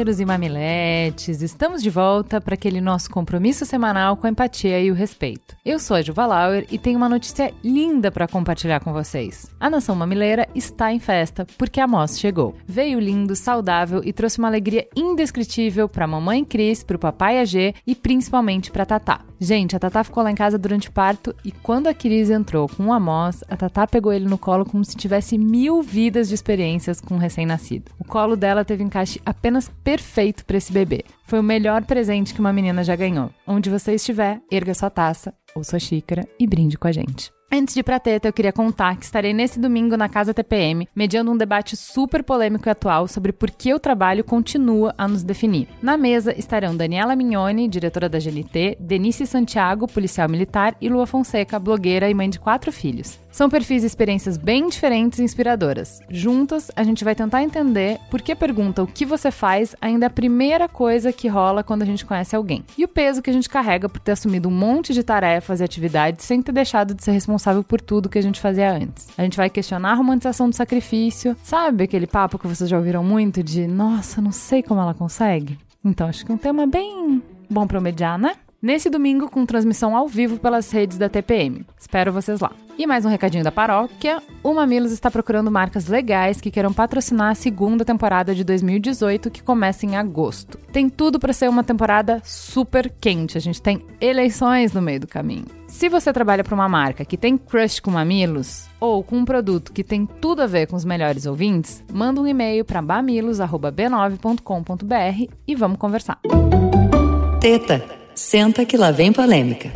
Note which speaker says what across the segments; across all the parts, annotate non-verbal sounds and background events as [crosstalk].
Speaker 1: Mamileiros e mamiletes, estamos de volta para aquele nosso compromisso semanal com a empatia e o respeito. Eu sou a Juva Lauer e tenho uma notícia linda para compartilhar com vocês. A nação mamileira está em festa porque a Moss chegou. Veio lindo, saudável e trouxe uma alegria indescritível para a mamãe Cris, para o papai AG e principalmente para Tatá. Gente, a Tatá ficou lá em casa durante o parto e quando a Cris entrou com o Amos, a Tatá pegou ele no colo como se tivesse mil vidas de experiências com um recém-nascido. O colo dela teve encaixe apenas perfeito para esse bebê. Foi o melhor presente que uma menina já ganhou. Onde você estiver, erga sua taça ou sua xícara e brinde com a gente. Antes de ir pra teta, eu queria contar que estarei nesse domingo na Casa TPM, mediando um debate super polêmico e atual sobre por que o trabalho continua a nos definir. Na mesa estarão Daniela Mignoni, diretora da GNT, Denise Santiago, policial militar, e Lua Fonseca, blogueira e mãe de quatro filhos. São perfis e experiências bem diferentes e inspiradoras. Juntas, a gente vai tentar entender por que a pergunta o que você faz ainda é a primeira coisa que rola quando a gente conhece alguém. E o peso que a gente carrega por ter assumido um monte de tarefas e atividades sem ter deixado de ser responsável por tudo que a gente fazia antes. A gente vai questionar a romantização do sacrifício. Sabe aquele papo que vocês já ouviram muito de nossa, não sei como ela consegue? Então acho que é um tema bem bom para mediar, né? Nesse domingo com transmissão ao vivo pelas redes da TPM. Espero vocês lá. E mais um recadinho da paróquia: o Mamilos está procurando marcas legais que queiram patrocinar a segunda temporada de 2018, que começa em agosto. Tem tudo para ser uma temporada super quente. A gente tem eleições no meio do caminho. Se você trabalha para uma marca que tem crush com mamilos ou com um produto que tem tudo a ver com os melhores ouvintes, manda um e-mail para bamilos@b9.com.br e vamos conversar.
Speaker 2: Teta Senta que lá vem polêmica.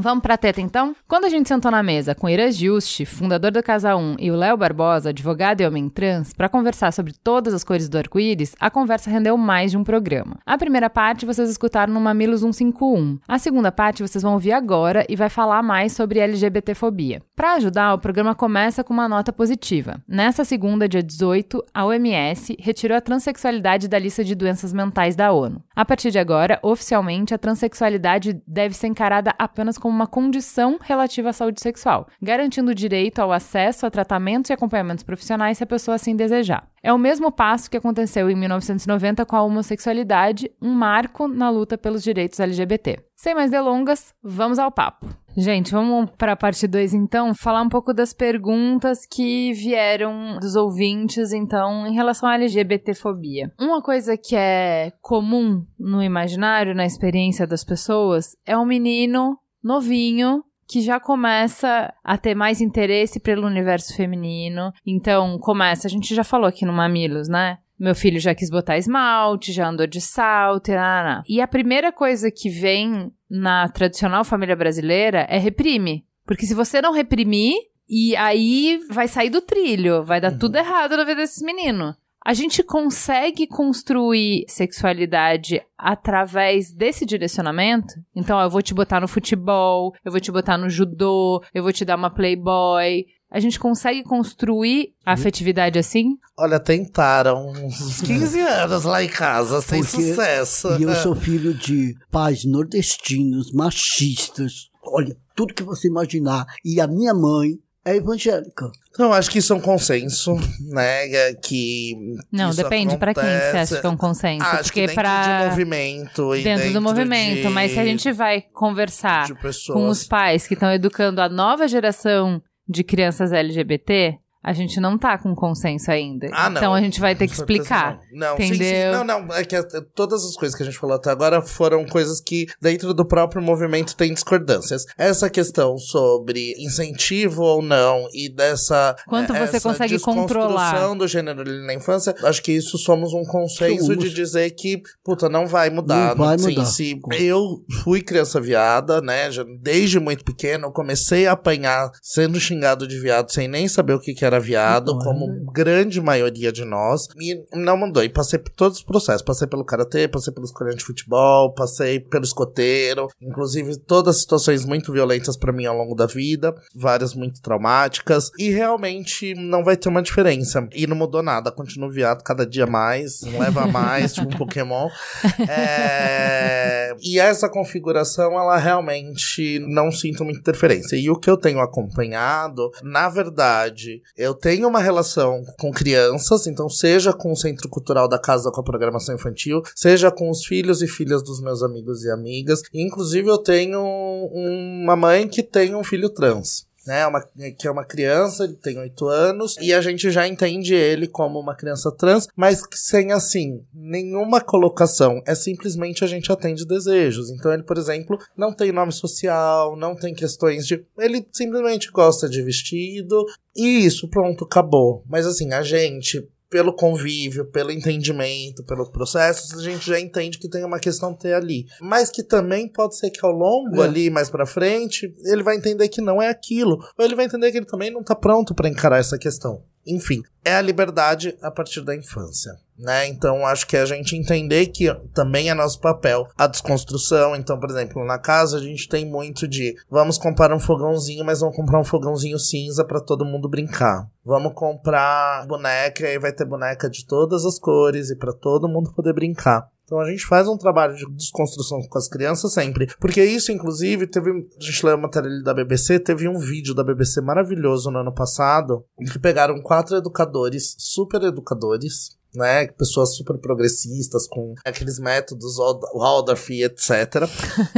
Speaker 1: Vamos pra teta então? Quando a gente sentou na mesa com Ira Juste, fundador do Casa 1, e o Léo Barbosa, advogado e homem trans, para conversar sobre todas as cores do arco-íris, a conversa rendeu mais de um programa. A primeira parte vocês escutaram no Mamilos 151. A segunda parte vocês vão ouvir agora e vai falar mais sobre LGBTfobia. Para ajudar, o programa começa com uma nota positiva. Nessa segunda, dia 18, a OMS retirou a transexualidade da lista de doenças mentais da ONU. A partir de agora, oficialmente, a transexualidade deve ser encarada apenas como como uma condição relativa à saúde sexual, garantindo o direito ao acesso a tratamentos e acompanhamentos profissionais se a pessoa assim desejar. É o mesmo passo que aconteceu em 1990 com a homossexualidade, um marco na luta pelos direitos LGBT. Sem mais delongas, vamos ao papo. Gente, vamos para a parte 2 então, falar um pouco das perguntas que vieram dos ouvintes, então, em relação à LGBTfobia. Uma coisa que é comum no imaginário, na experiência das pessoas, é um menino novinho que já começa a ter mais interesse pelo universo feminino. Então, começa, a gente já falou aqui no Mamilos, né? Meu filho já quis botar esmalte, já andou de salto, e, e a primeira coisa que vem na tradicional família brasileira é reprime. Porque se você não reprimir, e aí vai sair do trilho, vai dar uhum. tudo errado na vida desses meninos. A gente consegue construir sexualidade através desse direcionamento? Então, ó, eu vou te botar no futebol, eu vou te botar no judô, eu vou te dar uma playboy. A gente consegue construir a afetividade assim?
Speaker 3: Olha, tentaram uns [laughs] 15 anos lá em casa, sem Porque sucesso.
Speaker 4: E eu sou filho de pais nordestinos, machistas. Olha, tudo que você imaginar. E a minha mãe é evangélica.
Speaker 3: Então, acho que isso é um consenso, né? É que.
Speaker 1: Não, depende para quem você acha que é um consenso.
Speaker 3: Acho
Speaker 1: porque
Speaker 3: que dentro
Speaker 1: pra...
Speaker 3: do movimento.
Speaker 1: Dentro,
Speaker 3: dentro
Speaker 1: do movimento,
Speaker 3: de...
Speaker 1: mas se a gente vai conversar com os pais que estão educando a nova geração de crianças LGBT, a gente não tá com consenso ainda. Ah, não. Então a gente vai [laughs] ter que explicar.
Speaker 3: Não,
Speaker 1: entendeu? Sim, sim.
Speaker 3: Não, não. É que é, todas as coisas que a gente falou até agora foram coisas que dentro do próprio movimento tem discordâncias. Essa questão sobre incentivo ou não e dessa.
Speaker 1: Quanto você
Speaker 3: essa
Speaker 1: consegue controlar.
Speaker 3: do gênero na infância, acho que isso somos um consenso de dizer que, puta, não vai mudar.
Speaker 4: Não vai mudar.
Speaker 3: Se eu fui criança viada, né? Desde muito pequeno, eu comecei a apanhar sendo xingado de viado sem nem saber o que, que era era viado,
Speaker 4: Não,
Speaker 3: como grande maioria de nós, e não mandou. E passei por todos os processos. Passei pelo karatê, passei pelo escolhendo de futebol, passei pelo escoteiro, inclusive todas situações muito violentas pra mim ao longo da vida, várias muito traumáticas, e realmente não vai ter uma diferença. E não mudou nada, continuo viado cada dia mais, leva mais, tipo um [laughs] Pokémon. É, E essa configuração, ela realmente não sinto muita interferência. E o que eu tenho acompanhado, na verdade, eu tenho uma relação com crianças, então seja com o Centro Cultural da Casa com a programação infantil, seja com os filhos e filhas dos meus amigos e amigas. Inclusive, eu tenho uma mãe que tem um filho trans. Né, uma, que é uma criança, ele tem oito anos, e a gente já entende ele como uma criança trans, mas sem, assim, nenhuma colocação. É simplesmente a gente atende desejos. Então, ele, por exemplo, não tem nome social, não tem questões de. Ele simplesmente gosta de vestido, e isso, pronto, acabou. Mas, assim, a gente pelo convívio, pelo entendimento, pelos processos, a gente já entende que tem uma questão ter ali. Mas que também pode ser que ao longo
Speaker 4: É.
Speaker 3: ali, mais pra frente, ele vai entender que não é aquilo. Ou ele vai entender que ele também não tá pronto pra encarar essa questão. Enfim, é a liberdade a partir da infância. Né? Então, acho que a gente entender que também é nosso papel a desconstrução. Então, por exemplo, na casa a gente tem muito de vamos comprar um fogãozinho, mas vamos comprar um fogãozinho cinza pra todo mundo brincar. Vamos comprar boneca e vai ter boneca de todas as cores e pra todo mundo poder brincar. Então a gente faz um trabalho de desconstrução com as crianças sempre. Porque isso, inclusive, teve. A gente leu a matéria da BBC, teve um vídeo da BBC maravilhoso no ano passado, em que pegaram quatro educadores, super educadores, né? Pessoas super progressistas, com aqueles métodos Wald- Waldorf e etc.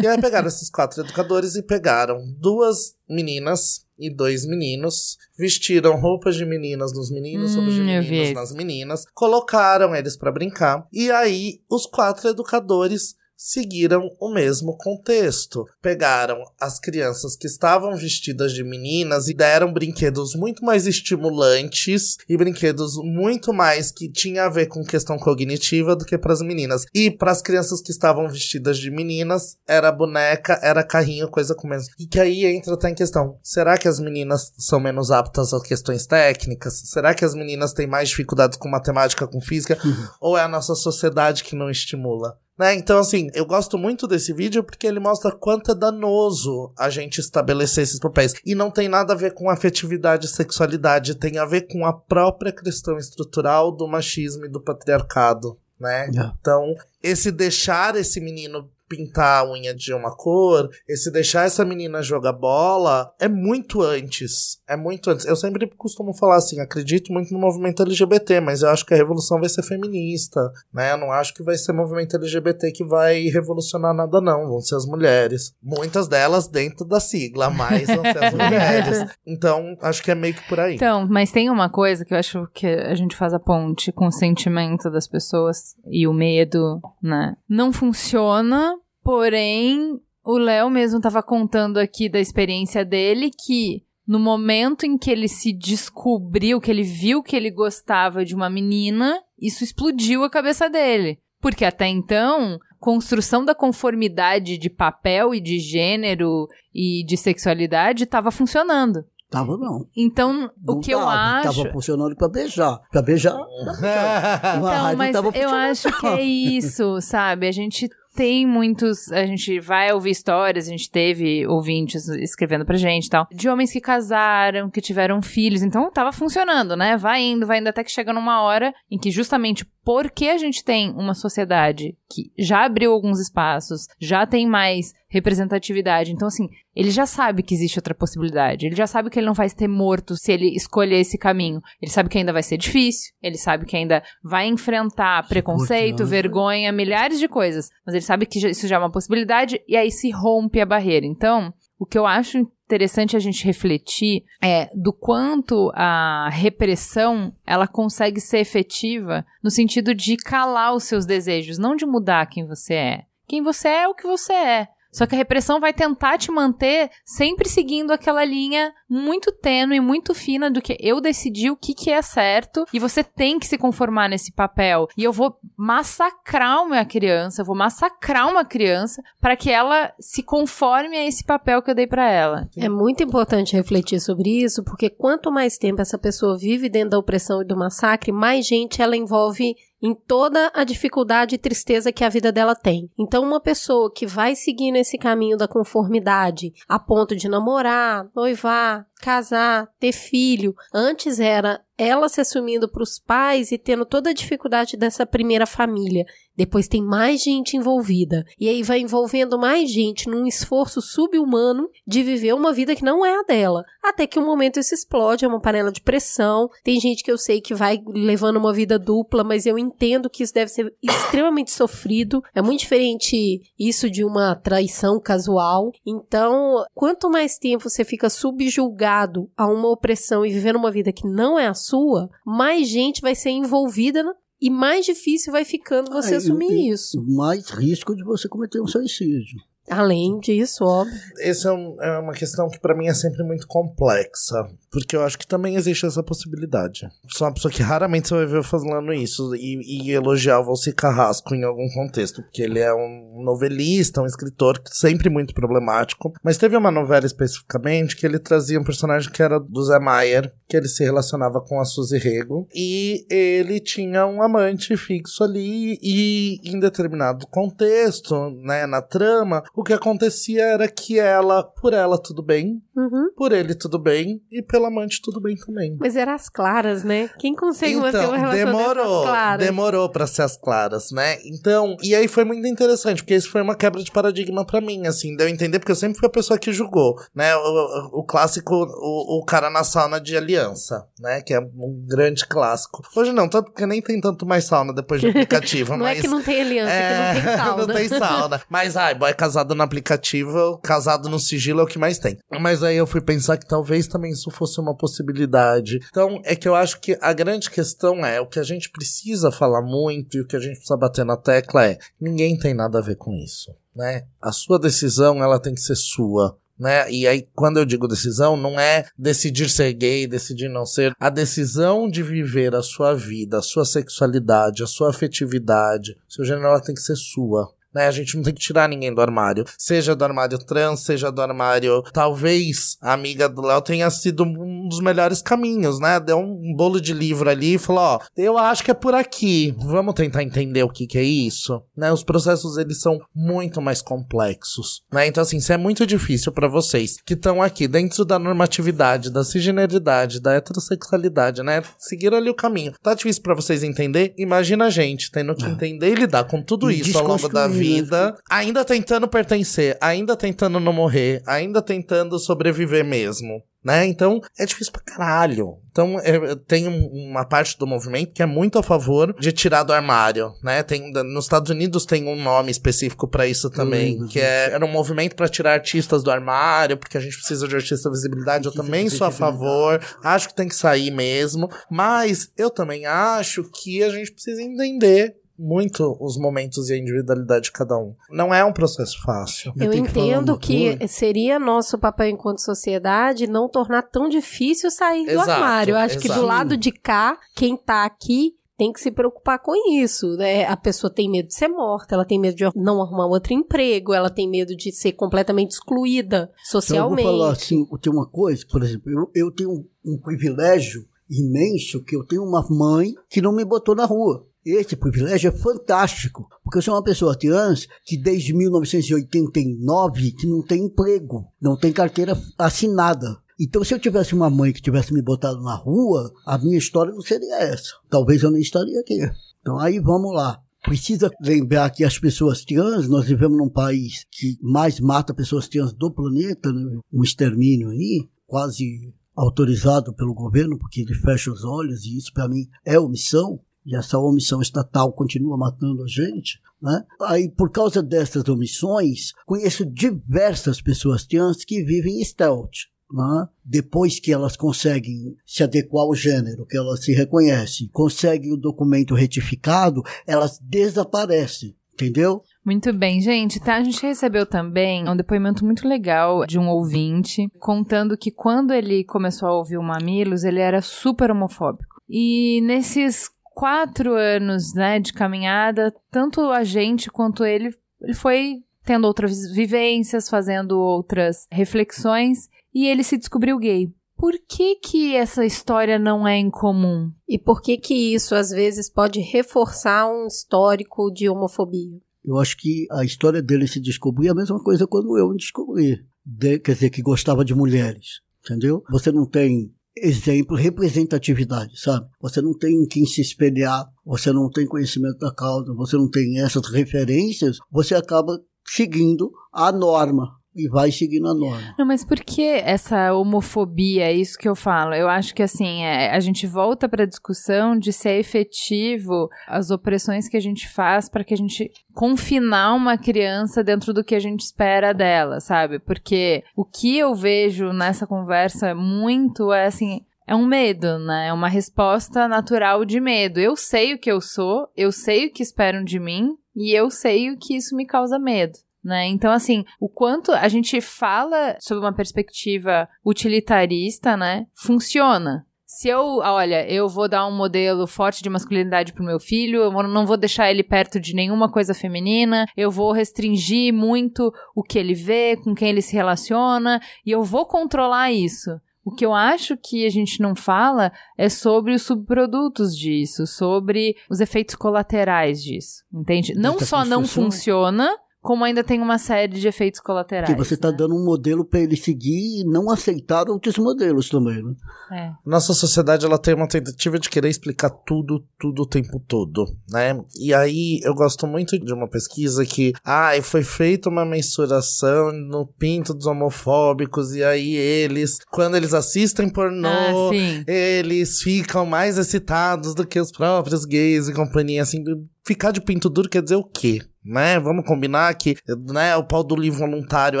Speaker 3: e aí pegaram esses quatro educadores e pegaram duas meninas e dois meninos, vestiram roupas de meninas nos meninos, roupas de
Speaker 1: Hum,
Speaker 3: meninos nas meninas, colocaram eles pra brincar, e aí os quatro educadores seguiram o mesmo contexto. Pegaram as crianças que estavam vestidas de meninas e deram brinquedos muito mais estimulantes e brinquedos muito mais que tinha a ver com questão cognitiva do que para as meninas. E para as crianças que estavam vestidas de meninas, era boneca, era carrinho, coisa com menos. E que aí entra até em questão: será que as meninas são menos aptas a questões técnicas? Será que as meninas têm mais dificuldades com matemática, com física? Ou é a nossa sociedade que não estimula? Né? Então, assim, eu gosto muito desse vídeo porque ele mostra quanto é danoso a gente estabelecer esses papéis. E não tem nada a ver com afetividade e sexualidade, tem a ver com a própria questão estrutural do machismo e do patriarcado, né?
Speaker 4: É.
Speaker 3: Então, esse deixar esse menino pintar a unha de uma cor, esse deixar essa menina jogar bola, é muito antes. É muito antes. Eu sempre costumo falar assim, acredito muito no movimento LGBT, mas eu acho que a revolução vai ser feminista, né? Eu não acho que vai ser movimento LGBT que vai revolucionar nada, não. Vão ser as mulheres. Muitas delas dentro da sigla, mas vão ser as [laughs] mulheres. Então, acho que é meio que por aí.
Speaker 1: Então, mas tem uma coisa que eu acho que a gente faz a ponte com o sentimento das pessoas e o medo, né? Não funciona, porém, o Léo mesmo tava contando aqui da experiência dele que no momento em que ele se descobriu, que ele viu que ele gostava de uma menina, isso explodiu a cabeça dele. Porque até então, construção da conformidade de papel e de gênero e de sexualidade estava funcionando.
Speaker 4: Tava não.
Speaker 1: Então, o
Speaker 4: Não
Speaker 1: que eu
Speaker 4: tava.
Speaker 1: acho.
Speaker 4: Tava funcionando pra beijar. Pra beijar. [laughs] Uma
Speaker 1: Então,
Speaker 4: rádio
Speaker 1: mas
Speaker 4: tava
Speaker 1: eu acho que é isso, sabe? A gente tem muitos. A gente vai ouvir histórias, a gente teve ouvintes escrevendo pra gente e tal. De homens que casaram, que tiveram filhos. Então tava funcionando, né? Vai indo, vai indo até que chega numa hora em que, justamente porque a gente tem uma sociedade que já abriu alguns espaços, já tem mais representatividade. Então, assim, ele já sabe que existe outra possibilidade. Ele já sabe que ele não vai ter morto se ele escolher esse caminho. Ele sabe que ainda vai ser difícil. Ele sabe que ainda vai enfrentar preconceito, vergonha, milhares de coisas. Mas ele sabe que isso já é uma possibilidade e aí se rompe a barreira. Então, o que eu acho interessante a gente refletir é do quanto a repressão ela consegue ser efetiva no sentido de calar os seus desejos, não de mudar quem você é. Quem você é é o que você é. Só que a repressão vai tentar te manter sempre seguindo aquela linha muito tênue, muito fina do que eu decidi o que, que é certo e você tem que se conformar nesse papel. E eu vou massacrar uma criança, eu vou massacrar uma criança para que ela se conforme a esse papel que eu dei para ela.
Speaker 5: É muito importante refletir sobre isso, porque quanto mais tempo essa pessoa vive dentro da opressão e do massacre, mais gente ela envolve em toda a dificuldade e tristeza que a vida dela tem. Então, uma pessoa que vai seguindo esse caminho da conformidade a ponto de namorar, noivar, casar, ter filho, antes era ela se assumindo para os pais e tendo toda a dificuldade dessa primeira família. Depois tem mais gente envolvida. E aí vai envolvendo mais gente num esforço subhumano de viver uma vida que não é a dela. Até que um momento isso explode, é uma panela de pressão. Tem gente que eu sei que vai levando uma vida dupla, mas eu entendo que isso deve ser extremamente sofrido. É muito diferente isso de uma traição casual. Então, quanto mais tempo você fica subjulgado a uma opressão e vivendo uma vida que não é a sua, mais gente vai ser envolvida e mais difícil vai ficando você
Speaker 4: Aí,
Speaker 5: assumir
Speaker 4: e-
Speaker 5: isso.
Speaker 4: Mais risco de você cometer um suicídio.
Speaker 5: Além disso, óbvio.
Speaker 3: Essa é, um- é uma questão que pra mim é sempre muito complexa. Porque eu acho que também existe essa possibilidade. Sou uma pessoa que raramente você vai ver falando isso e, e elogiar o Valci Carrasco em algum contexto. Porque ele é um novelista, um escritor sempre muito problemático. Mas teve uma novela especificamente que ele trazia um personagem que era do Zé Maier, que ele se relacionava com a Suzy Rego. E ele tinha um amante fixo ali. E em determinado contexto, né, na trama, o que acontecia era que ela, por ela tudo bem,
Speaker 5: Uhum.
Speaker 3: por ele tudo bem e pelo amante tudo bem também.
Speaker 5: Mas era as claras, né? Quem consegue manter uma relação
Speaker 3: demorou,
Speaker 5: claras?
Speaker 3: demorou pra ser as claras, né? Então, e aí foi muito interessante, porque isso foi uma quebra de paradigma pra mim, assim, deu a entender, porque eu sempre fui a pessoa que julgou, né? O, o- clássico, o, o cara na sauna de aliança, né? Que é um grande clássico. Hoje não, tanto porque nem tem tanto mais sauna depois de [laughs] aplicativo,
Speaker 5: Não é
Speaker 3: mas...
Speaker 5: que não tem aliança, é que não tem [laughs] [laughs] sauna.
Speaker 3: não tem sauna. Mas, ai, boy casado no aplicativo, casado no sigilo é o que mais tem. Mas aí eu fui pensar que talvez também isso fosse uma possibilidade. Então, é que eu acho que a grande questão é, o que a gente precisa falar muito e o que a gente precisa bater na tecla é, ninguém tem nada a ver com isso, né? A sua decisão, ela tem que ser sua. Né? E aí, quando eu digo decisão, não é decidir ser gay, decidir não ser. A decisão de viver a sua vida, a sua sexualidade, a sua afetividade, seu gênero, ela tem que ser sua. Né? A gente não tem que tirar ninguém do armário. Seja do armário trans, seja do armário. Talvez a amiga do Léo tenha sido um dos melhores caminhos, né? Deu um bolo de livro ali e falou: Ó, eu acho que é por aqui. Vamos tentar entender o que, que é isso. Né? Os processos eles são muito mais complexos. Né? Então, assim, se é muito difícil pra vocês que estão aqui dentro da normatividade, da cisgeneridade, da heterossexualidade, né? Seguiram ali o caminho. Tá difícil pra vocês entender? Imagina a gente tendo que entender e lidar com tudo isso ao longo da
Speaker 4: desconstruir,
Speaker 3: vida, ainda tentando pertencer, ainda tentando não morrer, ainda tentando sobreviver mesmo. Né? Então, é difícil pra caralho. Então, é, tem um- uma parte do movimento que é muito a favor de tirar do armário, né? Tem, nos Estados Unidos tem um nome específico pra isso também, que é, era um movimento pra tirar artistas do armário, porque a gente precisa de artista visibilidade. Eu também sou a favor, acho que tem que sair mesmo, mas eu também acho que a gente precisa entender muito os momentos e a individualidade de cada um. Não é um processo fácil.
Speaker 5: Eu
Speaker 4: que
Speaker 5: entendo que
Speaker 4: coisa.
Speaker 5: seria nosso papel enquanto sociedade não tornar tão difícil sair do
Speaker 3: Exato,
Speaker 5: armário. Eu acho que
Speaker 3: exato.
Speaker 5: do lado de cá, quem tá aqui tem que se preocupar com isso. Né? A pessoa tem medo de ser morta, ela tem medo de não arrumar outro emprego, ela tem medo de ser completamente excluída
Speaker 4: Então, eu
Speaker 5: socialmente.
Speaker 4: vou falar assim, tem uma coisa, por exemplo, eu, eu tenho um privilégio imenso que eu tenho uma mãe que não me botou na rua. Esse privilégio é fantástico, porque eu sou uma pessoa trans que desde 1989 que não tem emprego, não tem carteira assinada. Então, se eu tivesse uma mãe que tivesse me botado na rua, a minha história não seria essa. Talvez eu nem estaria aqui. Então, aí vamos lá. Precisa lembrar que as pessoas trans, nós vivemos num país que mais mata pessoas trans do planeta, né? um extermínio aí, quase autorizado pelo governo, porque ele fecha os olhos, e isso para mim é omissão, e essa omissão estatal continua matando a gente. Né? Aí, por causa dessas omissões, conheço diversas pessoas trans que vivem stealth. Né? Depois que elas conseguem se adequar ao gênero, que elas se reconhecem, conseguem o documento retificado, elas desaparecem. Entendeu?
Speaker 1: Muito bem, gente. Tá, a gente recebeu também um depoimento muito legal de um ouvinte contando que quando ele começou a ouvir o Mamilos, ele era super homofóbico. E nesses quatro anos, né, de caminhada, tanto a gente quanto ele, ele foi tendo outras vivências, fazendo outras reflexões, e ele se descobriu gay. Por que que essa história não é incomum?
Speaker 5: E por que que isso às vezes pode reforçar um histórico de homofobia?
Speaker 4: Eu acho que a história dele se descobrir é a mesma coisa quando eu me descobri. De, quer dizer, que gostava de mulheres. Entendeu? Você não tem exemplo, representatividade, sabe? Você não tem em quem se espelhar, você não tem conhecimento da causa, você não tem essas referências, você acaba seguindo a norma, e vai seguindo a norma.
Speaker 1: Não, mas por que essa homofobia? É isso que eu falo. Eu acho que assim, é, a gente volta para a discussão de ser efetivo as opressões que a gente faz para que a gente confinar uma criança dentro do que a gente espera dela, sabe? Porque o que eu vejo nessa conversa muito é assim, é um medo, né? É uma resposta natural de medo. Eu sei o que eu sou, eu sei o que esperam de mim e eu sei o que isso me causa medo né? Então, assim, o quanto a gente fala sobre uma perspectiva utilitarista, né? Funciona. Se eu, olha, eu vou dar um modelo forte de masculinidade pro meu filho, eu não vou deixar ele perto de nenhuma coisa feminina, eu vou restringir muito o que ele vê, com quem ele se relaciona, e eu vou controlar isso. O que eu acho que a gente não fala é sobre os subprodutos disso, sobre os efeitos colaterais disso, entende? Não só não funciona, como ainda tem uma série de efeitos colaterais.
Speaker 4: Porque você está
Speaker 1: né?
Speaker 4: dando um modelo para ele seguir e não aceitar outros modelos também, né?
Speaker 1: É.
Speaker 3: Nossa sociedade ela tem uma tentativa de querer explicar tudo, tudo o tempo todo, né? E aí eu gosto muito de uma pesquisa que, ah, foi feita uma mensuração no pinto dos homofóbicos e aí eles, quando eles assistem pornô,
Speaker 1: Ah,
Speaker 3: eles ficam mais excitados do que os próprios gays e companhia, assim, ficar de pinto duro quer dizer o quê? Né? Vamos combinar que né, o pau do livro voluntário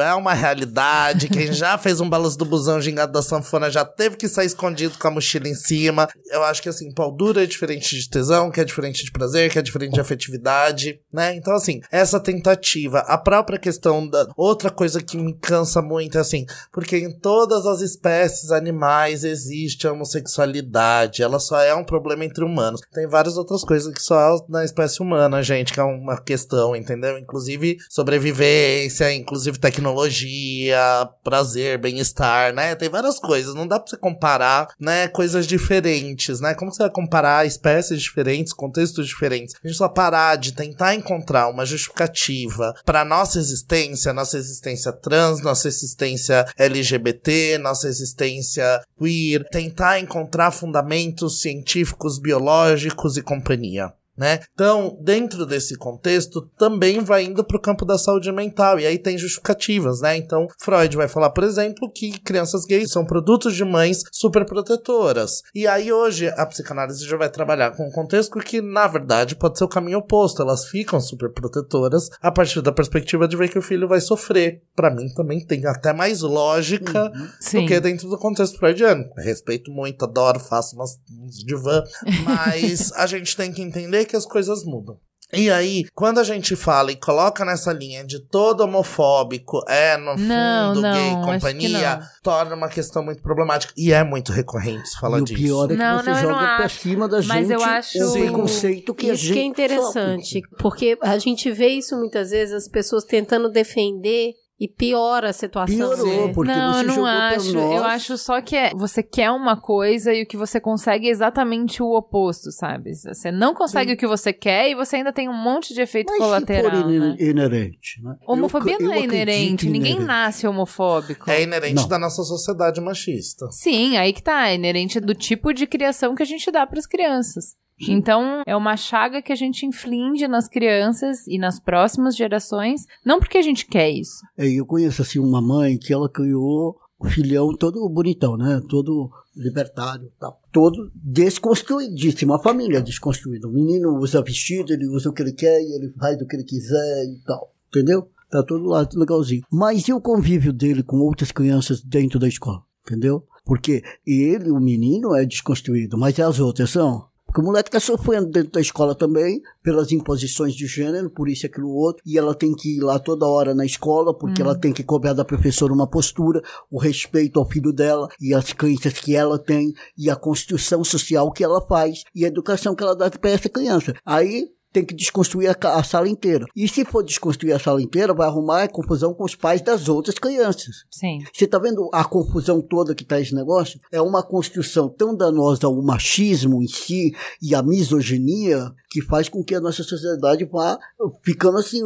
Speaker 3: é uma realidade. Quem já fez um balanço do busão gingado da sanfona já teve que sair escondido com a mochila em cima. Eu acho que assim, pau duro é diferente de tesão, que é diferente de prazer, que é diferente de afetividade, né? Então, assim, essa tentativa, a própria questão da. Outra coisa que me cansa muito é assim, porque em todas as espécies animais existe a homossexualidade. Ela só é um problema entre humanos. Tem várias outras coisas que só na espécie humana, gente, que é uma questão, entendeu? Inclusive sobrevivência, inclusive tecnologia, prazer, bem-estar, né? Tem várias coisas. Não dá pra você comparar, né? Coisas diferentes, né? Como você vai comparar espécies diferentes, contextos diferentes? A gente só parar de tentar encontrar uma justificativa para nossa existência, nossa existência trans, nossa existência LGBT, nossa existência queer, tentar encontrar fundamentos científicos, biológicos e companhia. Né? Então, dentro desse contexto, também vai indo para o campo da saúde mental, e aí tem justificativas, né? Então, Freud vai falar, por exemplo, que crianças gays são produtos de mães superprotetoras. E aí, hoje, a psicanálise já vai trabalhar com um contexto que, na verdade, pode ser o caminho oposto. Elas ficam superprotetoras a partir da perspectiva de ver que o filho vai sofrer. Para mim, também tem até mais lógica
Speaker 1: Sim.
Speaker 3: do que dentro do contexto freudiano. Respeito muito, adoro, faço umas uns divã, [laughs] mas a gente tem que entender que as coisas mudam. E aí, quando a gente fala e coloca nessa linha de todo homofóbico é, no fundo,
Speaker 1: Não, não,
Speaker 3: gay e companhia,
Speaker 1: não.
Speaker 3: torna uma questão muito problemática. E é muito recorrente se falar
Speaker 4: e o
Speaker 3: disso.
Speaker 4: pior é que
Speaker 1: Não,
Speaker 4: você
Speaker 1: não, eu não
Speaker 4: joga pra
Speaker 1: acho.
Speaker 4: cima da
Speaker 1: Mas
Speaker 4: gente
Speaker 1: eu acho-
Speaker 4: o preconceito que a
Speaker 5: isso
Speaker 4: gente
Speaker 5: que é interessante, porque a gente vê isso muitas vezes, as pessoas tentando defender e piora a situação.
Speaker 4: Piorou, porque
Speaker 1: não,
Speaker 4: você
Speaker 1: eu não
Speaker 4: jogou
Speaker 1: acho.
Speaker 4: nós.
Speaker 1: Eu acho só que é, você quer uma coisa e o que você consegue é exatamente o oposto, sabe? Você não consegue o que você quer e você ainda tem um monte de efeito
Speaker 4: Mas
Speaker 1: colateral,
Speaker 4: se for
Speaker 1: né?
Speaker 4: ine- inerente, né?
Speaker 1: Homofobia
Speaker 4: Eu-
Speaker 1: não é
Speaker 4: eu
Speaker 1: inerente, ninguém
Speaker 4: inerente.
Speaker 1: nasce homofóbico.
Speaker 3: É inerente
Speaker 4: Não.
Speaker 3: da nossa sociedade machista.
Speaker 1: Sim, aí que tá, é inerente do tipo de criação que a gente dá para as crianças. Então, é uma chaga que a gente inflige nas crianças e nas próximas gerações, não porque a gente quer isso.
Speaker 4: É, eu conheço assim uma mãe que ela criou o filhão todo bonitão, né? Todo libertário, tal. Todo desconstruidíssimo, a família desconstruída. O menino usa vestido, ele usa o que ele quer, ele faz o que ele quiser e tal. Entendeu? Tá todo lá legalzinho. Mas e o convívio dele com outras crianças dentro da escola? Entendeu? Porque ele, o menino, é desconstruído, mas as outras são. Por Porque o moleque tá sofrendo dentro da escola também, pelas imposições de gênero, por isso e aquilo outro, e ela tem que ir lá toda hora na escola, porque ela tem que cobrar da professora uma postura, o respeito ao filho dela, e as crenças que ela tem, e a construção social que ela faz, e a educação que ela dá para essa criança. Aí tem que desconstruir a, a sala inteira. E se for desconstruir a sala inteira, vai arrumar a confusão com os pais das outras crianças.
Speaker 1: Sim.
Speaker 4: Você tá vendo a confusão toda que tá esse negócio? É uma construção tão danosa ao machismo em si e à misoginia que faz com que a nossa sociedade vá ficando assim.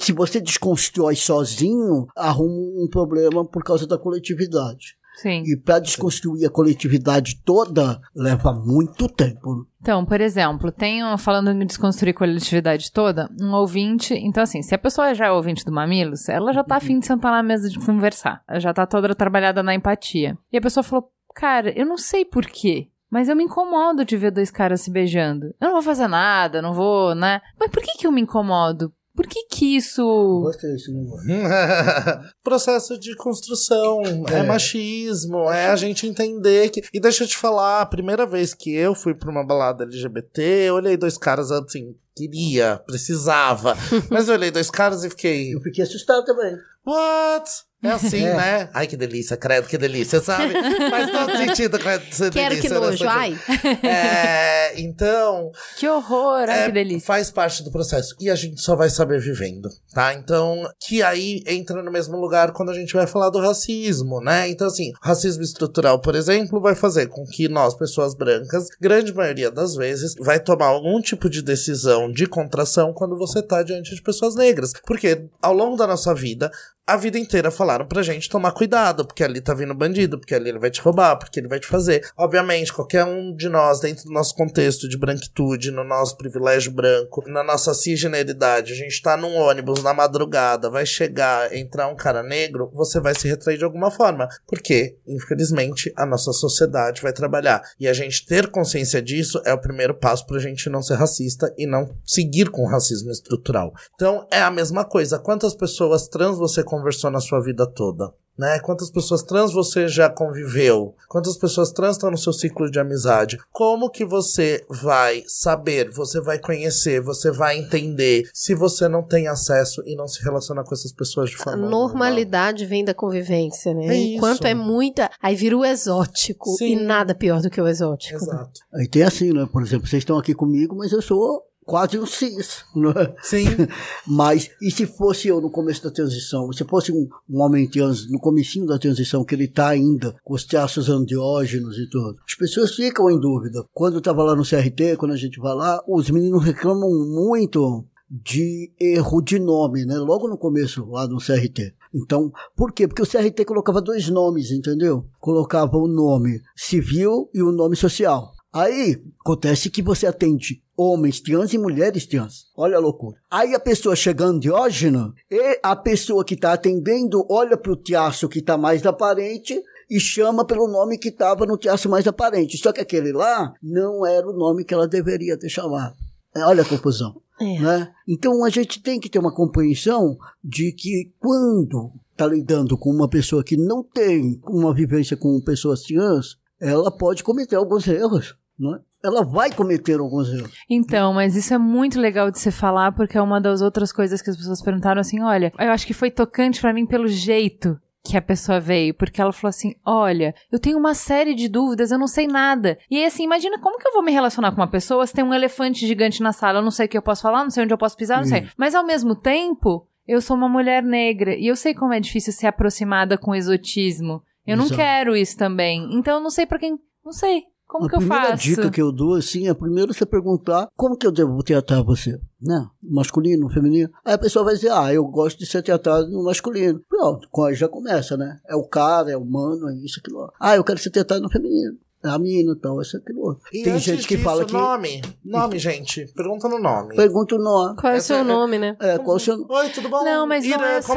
Speaker 4: Se você desconstrói sozinho, arruma um problema por causa da coletividade.
Speaker 1: Sim.
Speaker 4: E para desconstruir a coletividade toda leva muito tempo.
Speaker 1: Então, por exemplo, tenho, falando em desconstruir coletividade toda, um ouvinte. Então, assim, se a pessoa já é ouvinte do Mamilos, ela já tá afim de sentar na mesa de conversar. Ela já tá toda trabalhada na empatia. E a pessoa falou: Cara, eu não sei porquê. Mas eu me incomodo de ver dois caras se beijando. Eu não vou fazer nada, não vou, né? Mas por que que eu me incomodo? Por que que isso.
Speaker 4: Gostei desse. [laughs]
Speaker 3: Processo de construção, é.
Speaker 4: É.
Speaker 3: machismo, é a gente entender que. E deixa eu te falar, a primeira vez que eu fui pra uma balada LGBT, eu olhei dois caras assim, queria, precisava. [laughs] mas eu olhei dois caras e fiquei.
Speaker 4: Eu fiquei assustado também.
Speaker 3: What? É assim,
Speaker 4: É.
Speaker 3: né? Ai, que delícia, credo, que delícia, sabe? Faz todo [laughs] sentido, credo, ser
Speaker 5: Quero que
Speaker 3: delícia, né?
Speaker 5: nojo, ai.
Speaker 3: É, então,
Speaker 1: Que horror, ai
Speaker 3: é,
Speaker 1: que delícia.
Speaker 3: faz parte do processo. E a gente só vai saber vivendo, tá? Então, que aí entra no mesmo lugar quando a gente vai falar do racismo, né? Então, assim, racismo estrutural, por exemplo, vai fazer com que nós, pessoas brancas, grande maioria das vezes, vai tomar algum tipo de decisão de contração quando você tá diante de pessoas negras. Porque ao longo da nossa vida, a vida inteira falaram pra gente tomar cuidado, porque ali tá vindo bandido, porque ali ele vai te roubar, porque ele vai te fazer. Obviamente, qualquer um de nós, dentro do nosso contexto de branquitude, no nosso privilégio branco, na nossa cisgeneridade, a gente tá num ônibus na madrugada, vai chegar, entrar um cara negro, você vai se retrair de alguma forma. Porque, infelizmente, a nossa sociedade vai trabalhar. E a gente ter consciência disso é o primeiro passo pra gente não ser racista e não seguir com o racismo estrutural. Então, é a mesma coisa. Quantas pessoas trans você conversou na sua vida toda? Né? Quantas pessoas trans você já conviveu? Quantas pessoas trans estão no seu ciclo de amizade? Como que você vai saber, você vai conhecer, você vai entender se você não tem acesso e não se relaciona com essas pessoas de
Speaker 5: A
Speaker 3: forma normal?
Speaker 5: normalidade vem da convivência, né?
Speaker 3: É isso.
Speaker 5: Enquanto é muita, aí vira o exótico
Speaker 3: Sim.
Speaker 5: e nada pior do que o exótico.
Speaker 3: Exato.
Speaker 4: Aí tem assim, né? Por exemplo, vocês estão aqui comigo, mas eu sou quase um cis, [laughs] né?
Speaker 3: Sim. [laughs]
Speaker 4: Mas, e se fosse eu no começo da transição? Se fosse um, um homem trans no comecinho da transição, que ele tá ainda com os traços andrógenos e tudo, as pessoas ficam em dúvida. Quando eu tava lá no CRT, quando a gente vai lá, os meninos reclamam muito de erro de nome, né? Logo no começo, lá no CRT. Então, por quê? Porque o CRT colocava dois nomes, entendeu? Colocava o nome civil e o nome social. Aí, acontece que você atende homens trans e mulheres trans. Olha a loucura. Aí a pessoa chega andrógena e a pessoa que está atendendo olha para o traço que está mais aparente e chama pelo nome que estava no traço mais aparente. Só que aquele lá não era o nome que ela deveria ter chamado. É, Olha a confusão.
Speaker 5: É.
Speaker 4: Né? Então a gente tem que ter uma compreensão de que quando está lidando com uma pessoa que não tem uma vivência com pessoas trans, ela pode cometer alguns erros. Né? Ela vai cometer alguns erros.
Speaker 1: Então, mas isso é muito legal de se falar, porque é uma das outras coisas que as pessoas perguntaram assim: olha, eu acho que foi tocante pra mim pelo jeito que a pessoa veio, porque ela falou assim: olha, eu tenho uma série de dúvidas, eu não sei nada. E aí, assim, imagina como que eu vou me relacionar com uma pessoa se tem um elefante gigante na sala, eu não sei o que eu posso falar, não sei onde eu posso pisar, não sei. Mas ao mesmo tempo, eu sou uma mulher negra e eu sei como é difícil ser aproximada com exotismo. Eu não
Speaker 4: Exato.
Speaker 1: quero isso também. Então eu não sei pra quem. Não sei. Como
Speaker 4: a
Speaker 1: que eu
Speaker 4: primeira
Speaker 1: faço?
Speaker 4: dica que eu dou, assim, é primeiro você perguntar como que eu devo tratar você, né? Masculino, feminino. Aí a pessoa vai dizer, ah, eu gosto de ser tratado no masculino. Pronto, já começa, né? É o cara, é o mano, é isso, aquilo. Ah, eu quero ser tratado no feminino. É a mina, tal, isso, aquilo. outro.
Speaker 3: E
Speaker 4: Tem
Speaker 3: antes
Speaker 4: gente que
Speaker 3: disso,
Speaker 4: fala que...
Speaker 3: Nome. Nome, gente. Pergunta no nome.
Speaker 4: Pergunta o nome.
Speaker 5: Qual é o seu
Speaker 3: é-
Speaker 5: nome, né?
Speaker 4: É, qual o seu...
Speaker 3: Oi, tudo bom?
Speaker 1: Não, mas não é só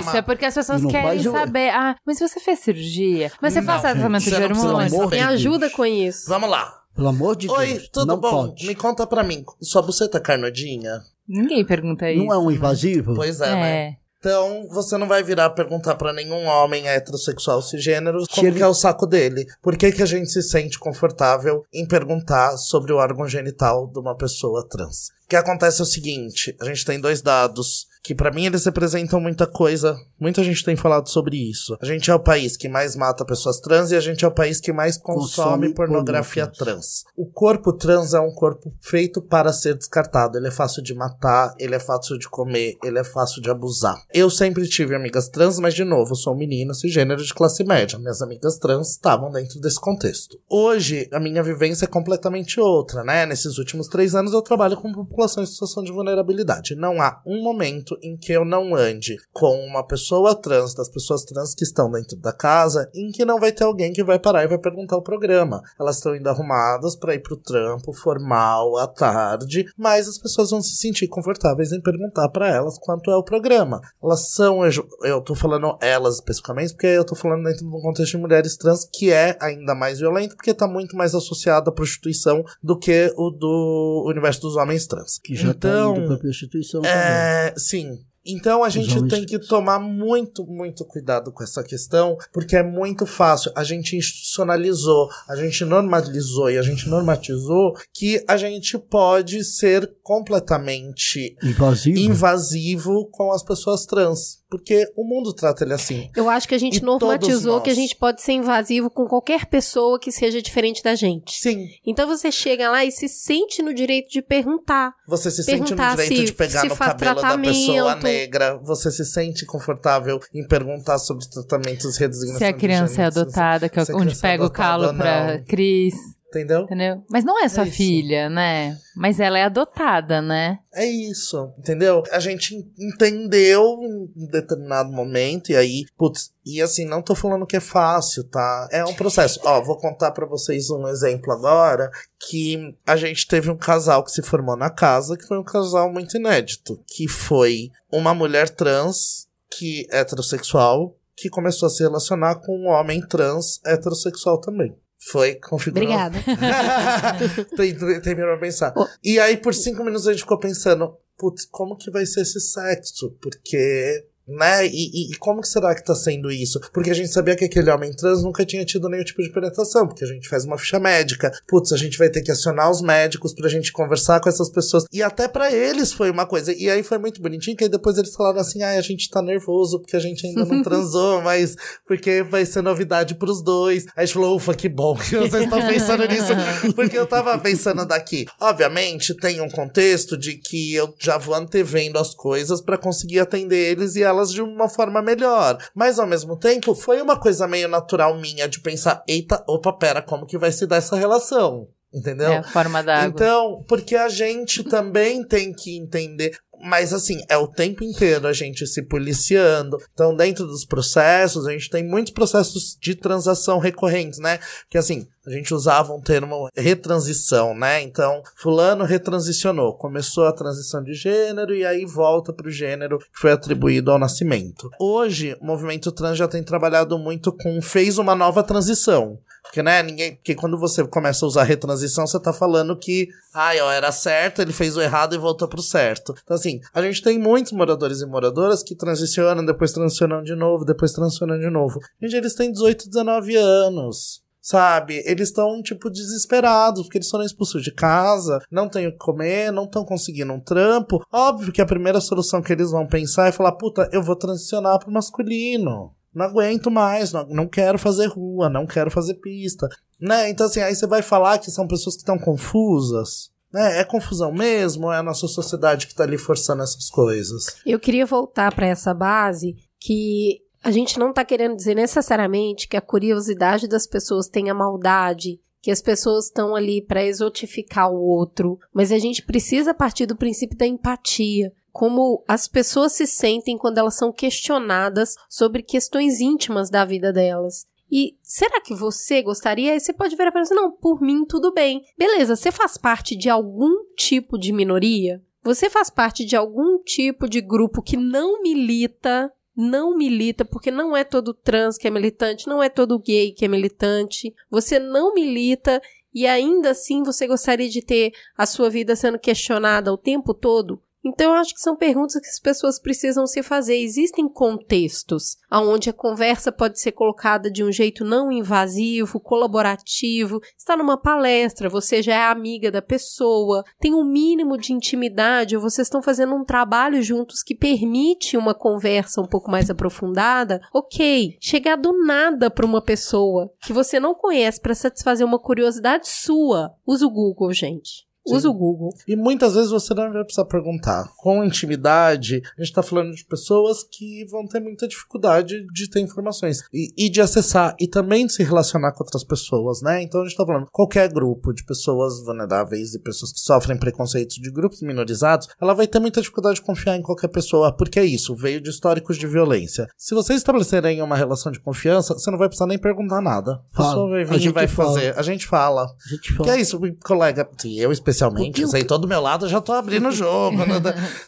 Speaker 1: isso. É porque as pessoas
Speaker 4: não
Speaker 1: querem saber. Ah, mas você fez cirurgia? Mas você
Speaker 3: Não,
Speaker 1: faz tratamento de
Speaker 3: precisa
Speaker 1: hormônios?
Speaker 5: Me ajuda
Speaker 4: Deus.
Speaker 5: com isso.
Speaker 3: Vamos lá.
Speaker 4: Pelo amor de
Speaker 3: Oi,
Speaker 4: Deus,
Speaker 3: tudo
Speaker 4: não
Speaker 3: bom?
Speaker 4: pode.
Speaker 3: Me conta pra mim. Sua buceta é carnudinha?
Speaker 1: Ninguém pergunta isso.
Speaker 4: Não é um invasivo?
Speaker 3: Pois é, né? Então, você não vai virar perguntar pra nenhum homem heterossexual cisgênero como
Speaker 4: ele-
Speaker 3: que é o saco dele. Por que, que a gente se sente confortável em perguntar sobre o órgão genital de uma pessoa trans? O que acontece é o seguinte, a gente tem dois dados que pra mim eles representam muita coisa. Muita gente tem falado sobre isso. A gente é o país que mais mata pessoas trans e a gente é o país que mais consome,
Speaker 4: Consome
Speaker 3: pornografia trans. O corpo trans é um corpo feito para ser descartado. Ele é fácil de matar, ele é fácil de comer, ele é fácil de abusar. Eu sempre tive amigas trans, mas de novo, eu sou um menino cisgênero de classe média. Minhas amigas trans estavam dentro desse contexto. Hoje, a minha vivência é completamente outra, né? Nesses últimos três anos eu trabalho com população em situação de vulnerabilidade. Não há um momento em que eu não ande com uma pessoa trans, das pessoas trans que estão dentro da casa, em que não vai ter alguém que vai parar e vai perguntar o programa. Elas estão indo arrumadas para ir pro trampo formal à tarde, mas as pessoas vão se sentir confortáveis em perguntar para elas quanto é o programa. Elas são, eu, tô falando elas especificamente, porque eu tô falando dentro de um contexto de mulheres trans que é ainda mais violento, porque tá muito mais associado à prostituição do que o do universo dos homens trans.
Speaker 4: Que já
Speaker 3: então,
Speaker 4: tá indo pra prostituição também.
Speaker 3: é, sim. Então a gente tem que tomar muito, muito cuidado com essa questão, porque é muito fácil. A gente institucionalizou, a gente normalizou e a gente normatizou que a gente pode ser completamente
Speaker 4: Invasivo.
Speaker 3: invasivo com as pessoas trans, porque o mundo trata ele assim.
Speaker 5: Eu acho que a gente
Speaker 3: E
Speaker 5: normatizou que a gente pode ser invasivo com qualquer pessoa que seja diferente da gente.
Speaker 3: Sim,
Speaker 5: Então você chega lá e se sente no direito de perguntar.
Speaker 3: você se sente no
Speaker 5: Perguntar
Speaker 3: direito
Speaker 5: se-
Speaker 3: de pegar no cabelo da pessoa
Speaker 5: tratamento.
Speaker 3: negra, você se sente confortável em perguntar sobre tratamentos e redesignação
Speaker 1: Se a criança é adotada, que é onde
Speaker 3: é
Speaker 1: pega o calo pra. Cris,
Speaker 3: Entendeu?
Speaker 1: entendeu? Mas não é sua
Speaker 3: isso.
Speaker 1: filha, né? Mas ela é adotada, né?
Speaker 3: É isso, entendeu? A gente entendeu em determinado momento, e aí, putz, e assim, não tô falando que é fácil, tá? É um processo. Ó, vou contar pra vocês um exemplo agora, que a gente teve um casal que se formou na casa, que foi um casal muito inédito, que foi uma mulher trans, que é heterossexual, que começou a se relacionar com um homem trans heterossexual também. Foi configurado.
Speaker 5: Obrigada. [laughs]
Speaker 3: tem, pra pensar. E aí, por cinco minutos, a gente ficou pensando, putz, como que vai ser esse sexo? Porque, né? E, e- e como que será que tá sendo isso? Porque a gente sabia que aquele homem trans nunca tinha tido nenhum tipo de penetração, porque a gente faz uma ficha médica. Putz, a gente vai ter que acionar os médicos pra gente conversar com essas pessoas. E até pra eles foi uma coisa. E aí foi muito bonitinho, que aí depois eles falaram assim, ah, a gente tá nervoso porque a gente ainda não [laughs] transou, mas porque vai ser novidade pros dois. Aí a gente falou, ufa, que bom [laughs] que vocês estão pensando nisso, [laughs] porque eu tava pensando daqui. Obviamente, tem um contexto de que eu já vou antevendo as coisas pra conseguir atender eles e elas de uma forma melhor. Mas ao mesmo tempo, foi uma coisa meio natural minha de pensar, eita, opa, pera, como que vai se dar essa relação? Entendeu?
Speaker 1: É a forma da água.
Speaker 3: Então, porque a gente também tem que entender. Mas assim, é o tempo inteiro a gente se policiando. Então, dentro dos processos, a gente tem muitos processos de transação recorrentes, né? Que assim, a gente usava um termo retransição, né? Então, fulano retransicionou, começou a transição de gênero e aí volta pro gênero que foi atribuído ao nascimento. Hoje, o movimento trans já tem trabalhado muito com fez uma nova transição. Porque, né, ninguém. Porque quando você começa a usar retransição, você tá falando que, ai, ó, era certo, ele fez o errado e voltou pro certo. Então, assim, a gente tem muitos moradores e moradoras que transicionam, depois transicionam de novo, depois transicionam de novo. Gente, eles têm 18, 19 anos. Sabe? Eles estão, tipo, desesperados, porque eles foram expulsos de casa, não têm o que comer, não estão conseguindo um trampo. Óbvio que a primeira solução que eles vão pensar é falar: puta, eu vou transicionar pro masculino. Não aguento mais, não, não quero fazer rua, não quero fazer pista. Né? Então, assim, aí você vai falar que são pessoas que estão confusas. Né? É confusão mesmo é a nossa sociedade que tá ali forçando essas coisas?
Speaker 5: Eu queria voltar para essa base que a gente não tá querendo dizer necessariamente que a curiosidade das pessoas tenha maldade, que as pessoas estão ali para exotificar o outro, mas a gente precisa partir do princípio da empatia. Como as pessoas se sentem quando elas são questionadas sobre questões íntimas da vida delas. E será que você gostaria? Aí você pode virar para você, não, por mim tudo bem. Beleza, você faz parte de algum tipo de minoria? Você faz parte de algum tipo de grupo que não milita, não milita, porque não é todo trans que é militante, não é todo gay que é militante. Você não milita e ainda assim você gostaria de ter a sua vida sendo questionada o tempo todo? Então, eu acho que são perguntas que as pessoas precisam se fazer. Existem contextos onde a conversa pode ser colocada de um jeito não invasivo, colaborativo. Está numa palestra, você já é amiga da pessoa, tem um mínimo de intimidade, ou vocês estão fazendo um trabalho juntos que permite uma conversa um pouco mais aprofundada. Ok, chegar do nada para uma pessoa que você não conhece para satisfazer uma curiosidade sua, usa o Google, gente. Usa o Google.
Speaker 3: E muitas vezes você não vai precisar perguntar. Com intimidade, a gente tá falando de pessoas que vão ter muita dificuldade de ter informações e, e de acessar e também de se relacionar com outras pessoas, né? Então a gente tá falando qualquer grupo de pessoas vulneráveis e pessoas que sofrem preconceitos de grupos minorizados, ela vai ter muita dificuldade de confiar em qualquer pessoa, porque é isso, veio de históricos de violência. Se vocês estabelecerem uma relação de confiança, você não vai precisar nem perguntar nada. A pessoa vai
Speaker 4: A
Speaker 3: vir e
Speaker 4: gente
Speaker 3: vai
Speaker 4: fala.
Speaker 3: fazer. A gente fala.
Speaker 4: A gente fala.
Speaker 3: Que é isso, colega, sim, eu especialmente,
Speaker 4: Porque
Speaker 3: eu
Speaker 4: o
Speaker 3: sei
Speaker 4: que-
Speaker 3: todo meu lado, eu já tô abrindo o jogo. né?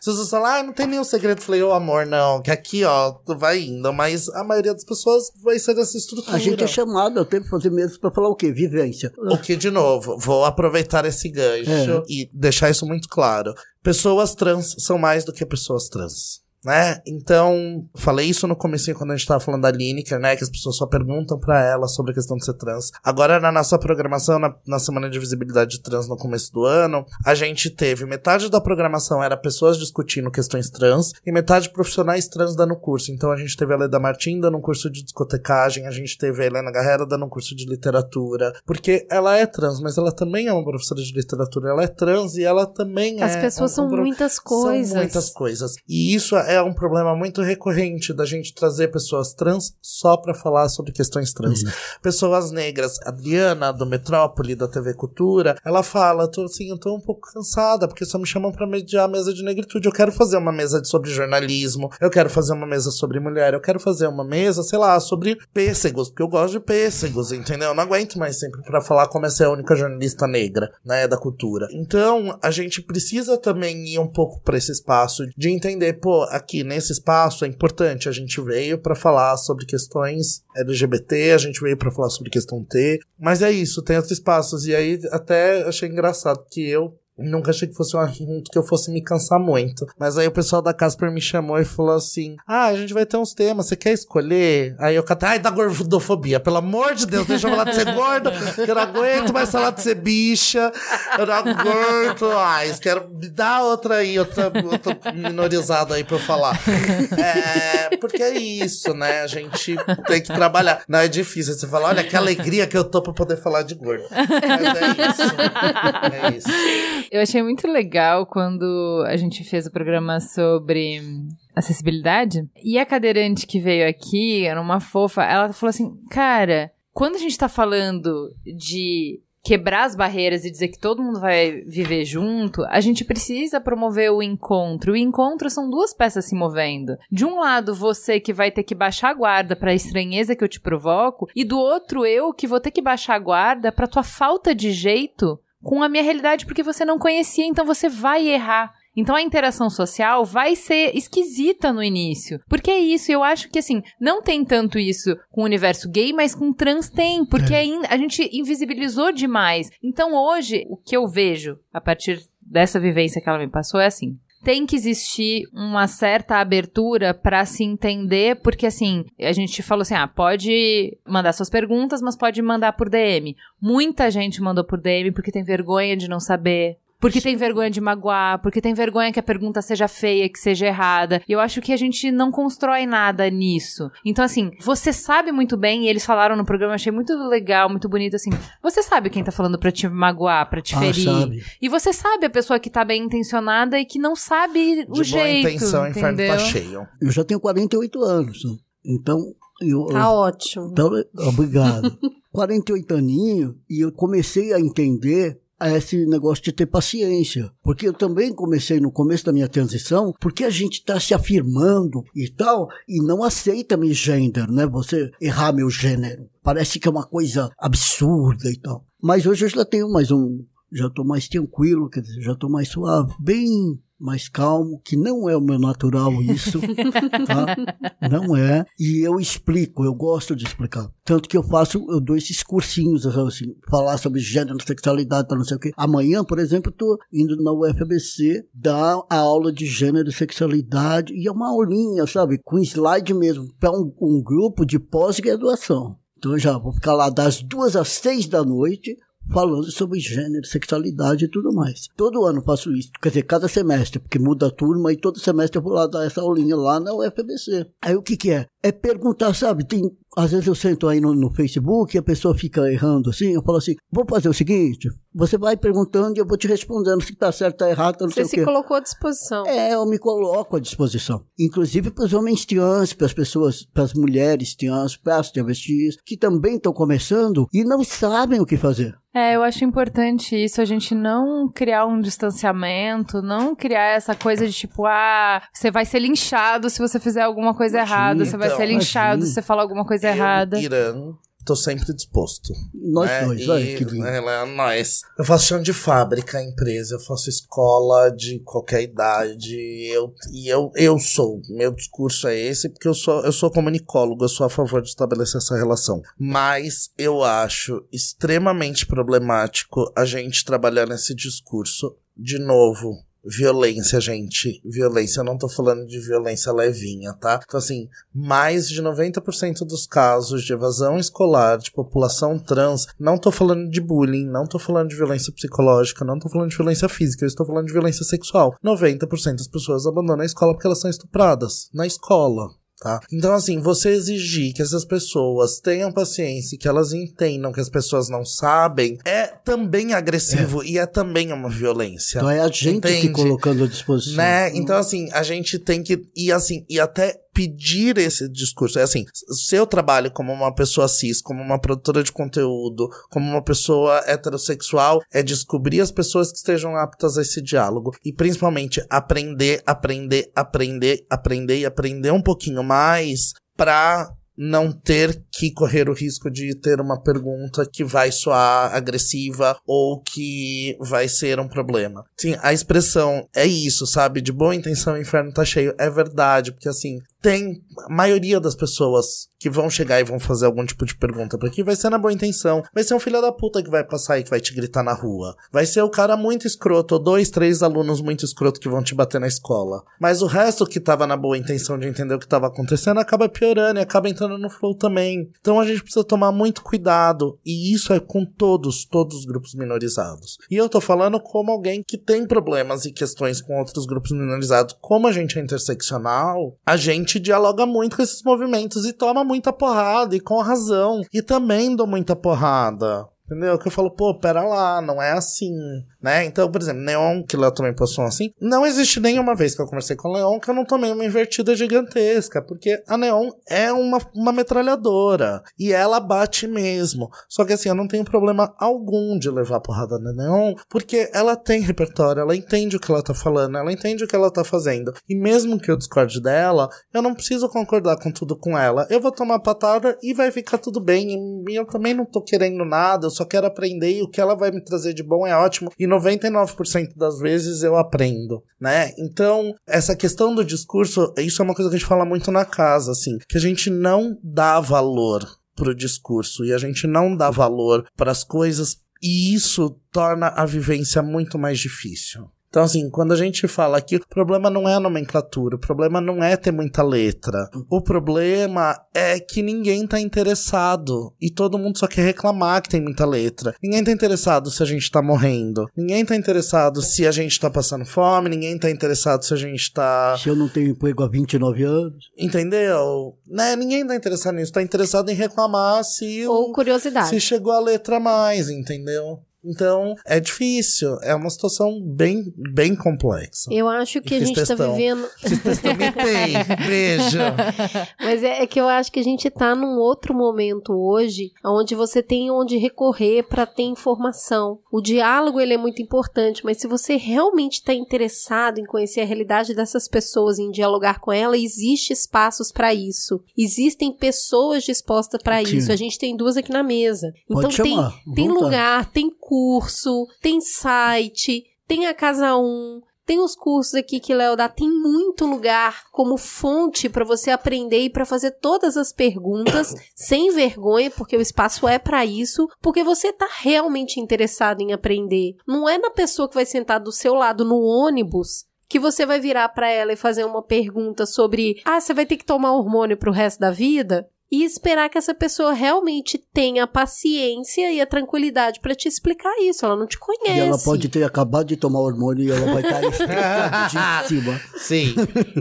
Speaker 3: Se [laughs] você falar, ah, não tem nenhum segredo, eu falei, ô amor, não, que aqui, ó, tu vai indo, mas a maioria das pessoas vai ser dessa estrutura.
Speaker 4: A gente é chamado até pra fazer mesmo pra falar o quê? Vivência.
Speaker 3: O que, de novo, vou aproveitar esse gancho
Speaker 4: É.
Speaker 3: e deixar isso muito claro. Pessoas trans são mais do que pessoas trans. Né? Então, falei isso no começo quando a gente tava falando da Lineker, né? Que as pessoas só perguntam pra ela sobre a questão de ser trans. Agora, na nossa programação, na, na Semana de Visibilidade Trans no começo do ano, a gente teve metade da programação era pessoas discutindo questões trans e metade profissionais trans dando curso. Então, a gente teve a Leda Martin dando um curso de discotecagem, a gente teve a Helena Guerrero dando um curso de literatura, porque ela é trans, mas ela também é uma professora de literatura, ela é trans e ela também
Speaker 5: As
Speaker 3: é.
Speaker 5: pessoas
Speaker 3: um-
Speaker 5: são
Speaker 3: um pro-
Speaker 5: muitas coisas.
Speaker 3: são muitas coisas. E isso é um problema muito recorrente da gente trazer pessoas trans só pra falar sobre questões trans. Pessoas negras. Adriana, do Metrópole, da TV Cultura, ela fala, tô assim, eu tô um pouco cansada, porque só me chamam pra mediar a mesa de negritude. Eu quero fazer uma mesa sobre jornalismo, eu quero fazer uma mesa sobre mulher, eu quero fazer uma mesa, sei lá, sobre pêssegos, porque eu gosto de pêssegos, entendeu? Eu não aguento mais sempre pra falar como é ser a única jornalista negra, né, da cultura. Então, a gente precisa também ir um pouco pra esse espaço de entender, pô, aqui nesse espaço é importante, a gente veio pra falar sobre questões LGBT, a gente veio pra falar sobre questão T, mas é isso, tem outros espaços. E aí até achei engraçado que eu Nunca achei que fosse um assunto que eu fosse me cansar muito. Mas aí o pessoal da Casper me chamou e falou assim: Ah, a gente vai ter uns temas, você quer escolher? Aí eu catei, ai, da gordofobia, pelo amor de Deus, deixa eu falar de ser gorda, que eu não aguento mais falar de ser bicha, eu não aguento mais, quero me dar outra aí, outra, outra minorizada aí pra eu falar. É, porque é isso, né? A gente tem que trabalhar. Não é difícil, você fala, olha que alegria que eu tô pra poder falar de gordo. Mas é isso. É isso.
Speaker 1: Eu achei muito legal quando a gente fez o programa sobre acessibilidade. E a cadeirante que veio aqui, era uma fofa, ela falou assim: Cara, quando a gente tá falando de quebrar as barreiras e dizer que todo mundo vai viver junto, a gente precisa promover o encontro. O encontro são duas peças se movendo. De um lado, você que vai ter que baixar a guarda para a estranheza que eu te provoco, e do outro, eu que vou ter que baixar a guarda para tua falta de jeito com a minha realidade porque você não conhecia, então você vai errar. Então a interação social vai ser esquisita no início. Porque é isso, eu acho que assim, não tem tanto isso com o universo gay, mas com trans tem, porque ainda a gente invisibilizou demais. Então hoje, o que eu vejo a partir dessa vivência que ela me passou é assim: tem que existir uma certa abertura para se entender, porque assim, a gente falou assim: ah, pode mandar suas perguntas, mas pode mandar por DM. Muita gente mandou por DM porque tem vergonha de não saber. Porque tem vergonha de magoar, porque tem vergonha que a pergunta seja feia, que seja errada. E eu acho que a gente não constrói nada nisso. Então, assim, você sabe muito bem, e eles falaram no programa, eu achei muito legal, muito bonito, assim. Você sabe quem tá falando pra te magoar, pra te
Speaker 4: Ah,
Speaker 1: ferir.
Speaker 4: sabe.
Speaker 1: E você sabe a pessoa que tá bem intencionada e que não sabe o
Speaker 3: De boa
Speaker 1: jeito.
Speaker 3: intenção, o inferno
Speaker 1: entendeu?
Speaker 3: tá cheio.
Speaker 4: Eu já tenho 48 anos. Então, eu,
Speaker 5: Tá ótimo.
Speaker 4: Então, obrigado. [laughs] 48 aninhos e eu comecei a entender esse negócio de ter paciência. Porque eu também comecei no começo da minha transição, porque a gente está se afirmando e tal, e não aceita meu gênero, né? Você errar meu gênero. Parece que é uma coisa absurda e tal. Mas hoje eu já tenho mais um. Já estou mais tranquilo, quer dizer, já estou mais suave, bem mais calmo, que não é o meu natural isso, tá? [laughs] Não é. E eu explico, eu gosto de explicar. Tanto que eu faço, eu dou esses cursinhos, assim, falar sobre gênero, sexualidade, não sei o quê. Amanhã, por exemplo, eu tô indo na UFBC dar a aula de gênero e sexualidade, e é uma aulinha, sabe? Com slide mesmo, para um, um grupo de pós-graduação. Então eu já vou ficar lá das duas às seis da noite, falando sobre gênero, sexualidade e tudo mais. Todo ano faço isso, quer dizer, cada semestre, porque muda a turma e todo semestre eu vou lá dar essa aulinha lá na UFBC. Aí o que que é? É perguntar, sabe, tem, às vezes eu sento aí no, no Facebook e a pessoa fica errando assim, eu falo assim, vou fazer o seguinte, você vai perguntando e eu vou te respondendo se tá certo, tá errado, não
Speaker 5: Você
Speaker 4: sei o
Speaker 5: se
Speaker 4: quê.
Speaker 5: colocou à disposição.
Speaker 4: É, eu me coloco à disposição. Inclusive para os homens trans, para as pessoas, para as mulheres trans, para as travestis, que também estão começando e não sabem o que fazer.
Speaker 1: É, eu acho importante isso, a gente não criar um distanciamento, não criar essa coisa de tipo, ah, você vai ser linchado se você fizer alguma coisa
Speaker 4: Imagina,
Speaker 1: errada, você vai
Speaker 3: então,
Speaker 1: ser linchado
Speaker 4: imagina.
Speaker 1: se você falar alguma coisa
Speaker 3: Eu,
Speaker 1: errada.
Speaker 3: Irã, tô sempre disposto.
Speaker 4: Nós
Speaker 3: né?
Speaker 4: dois,
Speaker 3: E,
Speaker 4: olha que lindo.
Speaker 3: ela- nós. Eu faço chão de fábrica, empresa, eu faço escola de qualquer idade. Eu, e eu, eu sou. Meu discurso é esse, porque eu sou, eu sou comunicólogo, eu sou a favor de estabelecer essa relação. Mas eu acho extremamente problemático a gente trabalhar nesse discurso. De novo, Violência, gente. Violência, eu não tô falando de violência levinha, tá? Então, assim, mais de 90% dos casos de evasão escolar de população trans, não tô falando de bullying, não tô falando de violência psicológica, não tô falando de violência física, eu estou falando de violência sexual. 90% das pessoas abandonam a escola porque elas são estupradas. Na escola. Tá? Então, assim, você exigir que essas pessoas tenham paciência e que elas entendam que as pessoas não sabem é também agressivo e é também uma violência.
Speaker 4: Então é a gente
Speaker 3: Entende?
Speaker 4: colocando à disposição.
Speaker 3: Né? Então, assim, a gente tem que. E assim, e até pedir esse discurso. É assim, seu trabalho como uma pessoa cis, como uma produtora de conteúdo, como uma pessoa heterossexual, é descobrir as pessoas que estejam aptas a esse diálogo. E principalmente aprender, aprender, aprender, aprender e aprender um pouquinho mais pra não ter que correr o risco de ter uma pergunta que vai soar agressiva ou que vai ser um problema. Sim, a expressão é isso, sabe? De boa intenção o inferno tá cheio. É verdade, porque assim, tem a maioria das pessoas que vão chegar e vão fazer algum tipo de pergunta pra aqui vai ser na boa intenção. Vai ser um filho da puta que vai passar e que vai te gritar na rua. Vai ser o cara muito escroto, ou dois, três alunos muito escroto que vão te bater na escola. Mas o resto que tava na boa intenção de entender o que tava acontecendo acaba piorando e acaba entrando no flow também. Então a gente precisa tomar muito cuidado. E isso é com todos, todos os grupos minorizados. E eu tô falando como alguém que tem problemas e questões com outros grupos minorizados. Como a gente é interseccional, a gente dialoga muito com esses movimentos e toma muita porrada, e com razão. E também dou muita porrada. Entendeu? Que eu falo, pô, pera lá, não é assim, né? Então, por exemplo, Neon, que Léo também postou assim, não existe nenhuma vez que eu conversei com o Leon que eu não tomei uma invertida gigantesca, porque a Neon é uma, uma metralhadora, e ela bate mesmo. Só que assim, eu não tenho problema algum de levar porrada na Neon, porque ela tem repertório, ela entende o que ela tá falando, ela entende o que ela tá fazendo. E mesmo que eu discorde dela, eu não preciso concordar com tudo com ela. Eu vou tomar patada e vai ficar tudo bem. E eu também não tô querendo nada, eu só quero aprender e o que ela vai me trazer de bom é ótimo. E 99% das vezes eu aprendo, né? Então, essa questão do discurso, isso é uma coisa que a gente fala muito na casa, assim, que a gente não dá valor pro discurso e a gente não dá valor para as coisas e isso torna a vivência muito mais difícil. Então, assim, quando a gente fala que o problema não é a nomenclatura, o problema não é ter muita letra. O problema é que ninguém tá interessado. E todo mundo só quer reclamar que tem muita letra. Ninguém tá interessado se a gente tá morrendo. Ninguém tá interessado se a gente tá passando fome. Ninguém tá interessado se a gente tá.
Speaker 4: Se eu não tenho emprego há 29 anos.
Speaker 3: Entendeu? Né? Ninguém tá interessado nisso. Tá interessado em reclamar se o-
Speaker 5: Ou curiosidade.
Speaker 3: se chegou a letra a mais, entendeu? Então, é difícil. É uma situação bem, bem complexa.
Speaker 5: Eu acho que a gente tá
Speaker 3: textão.
Speaker 5: vivendo.
Speaker 3: Tem. [laughs] Beijo.
Speaker 5: Mas é, é que eu acho que a gente tá num outro momento hoje, onde você tem onde recorrer para ter informação. O diálogo ele é muito importante, mas se você realmente está interessado em conhecer a realidade dessas pessoas, em dialogar com ela, existe espaços para isso. Existem pessoas dispostas para isso. A gente tem duas aqui na mesa. Então tem, tem lugar, tem curso, tem site, tem a Casa 1, Tem os cursos aqui que Léo dá, tem muito lugar como fonte para você aprender e para fazer todas as perguntas [coughs] sem vergonha, porque o espaço é para isso, porque você tá realmente interessado em aprender. Não é na pessoa que vai sentar do seu lado no ônibus que você vai virar para ela e fazer uma pergunta sobre, ah, você vai ter que tomar hormônio pro resto da vida? E esperar que essa pessoa realmente tenha a paciência e a tranquilidade para te explicar isso. Ela não te conhece.
Speaker 4: E ela pode ter acabado de tomar hormônio e ela vai [laughs] estar cima.
Speaker 3: Sim.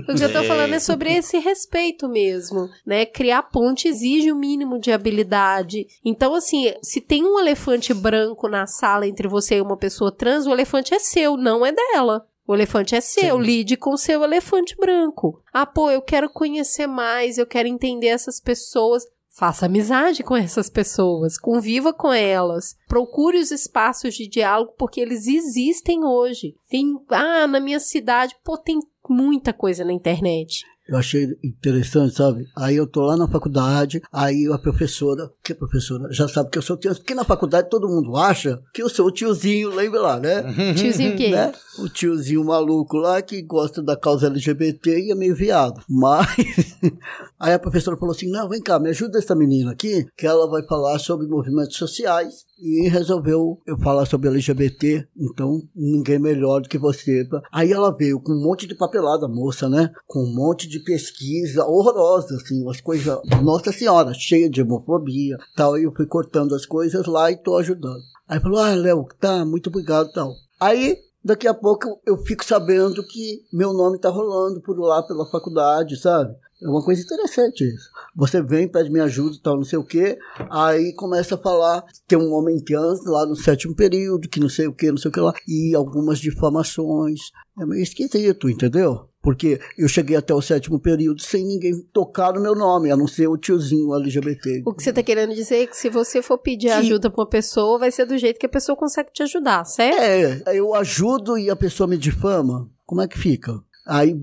Speaker 5: o que eu tô falando é sobre esse respeito mesmo, né? Criar ponte exige o um mínimo de habilidade. Então, assim, se tem um elefante branco na sala entre você e uma pessoa trans, o elefante é seu, não é dela. O elefante é seu, Sim. lide com o seu elefante branco. Ah, pô, eu quero conhecer mais, eu quero entender essas pessoas. Faça amizade com essas pessoas, conviva com elas, procure os espaços de diálogo porque eles existem hoje. Tem, ah, na minha cidade, pô, tem muita coisa na internet
Speaker 4: eu achei interessante, sabe? Aí eu tô lá na faculdade, aí a professora, que professora, já sabe que eu sou tio, porque na faculdade todo mundo acha que eu sou o tiozinho, lembra lá, né? [laughs]
Speaker 5: tiozinho quem? Né?
Speaker 4: O tiozinho maluco lá que gosta da causa LGBT e é meio viado. Mas [laughs] aí a professora falou assim: "Não, vem cá, me ajuda essa menina aqui, que ela vai falar sobre movimentos sociais e resolveu eu falar sobre LGBT, então ninguém melhor do que você. Aí ela veio com um monte de papelada, moça, né? Com um monte de pesquisa horrorosa, assim, umas coisas, nossa senhora, cheia de homofobia, tal, e eu fui cortando as coisas lá e tô ajudando. Aí falou, ah, Léo, tá, muito obrigado, tal. Aí daqui a pouco eu fico sabendo que meu nome tá rolando por lá pela faculdade, sabe? É uma coisa interessante isso. Você vem, pede minha ajuda e tal, não sei o quê, aí começa a falar, tem um homem trans lá no sétimo período, que não sei o quê, não sei o que lá, e algumas difamações. É meio esquisito, entendeu? Porque eu cheguei até o sétimo período sem ninguém tocar no meu nome, a não ser o tiozinho LGBT.
Speaker 5: O que você está querendo dizer é que se você for pedir que... ajuda para uma pessoa, vai ser do jeito que a pessoa consegue te ajudar, certo?
Speaker 4: É, eu ajudo e a pessoa me difama. Como é que fica? Aí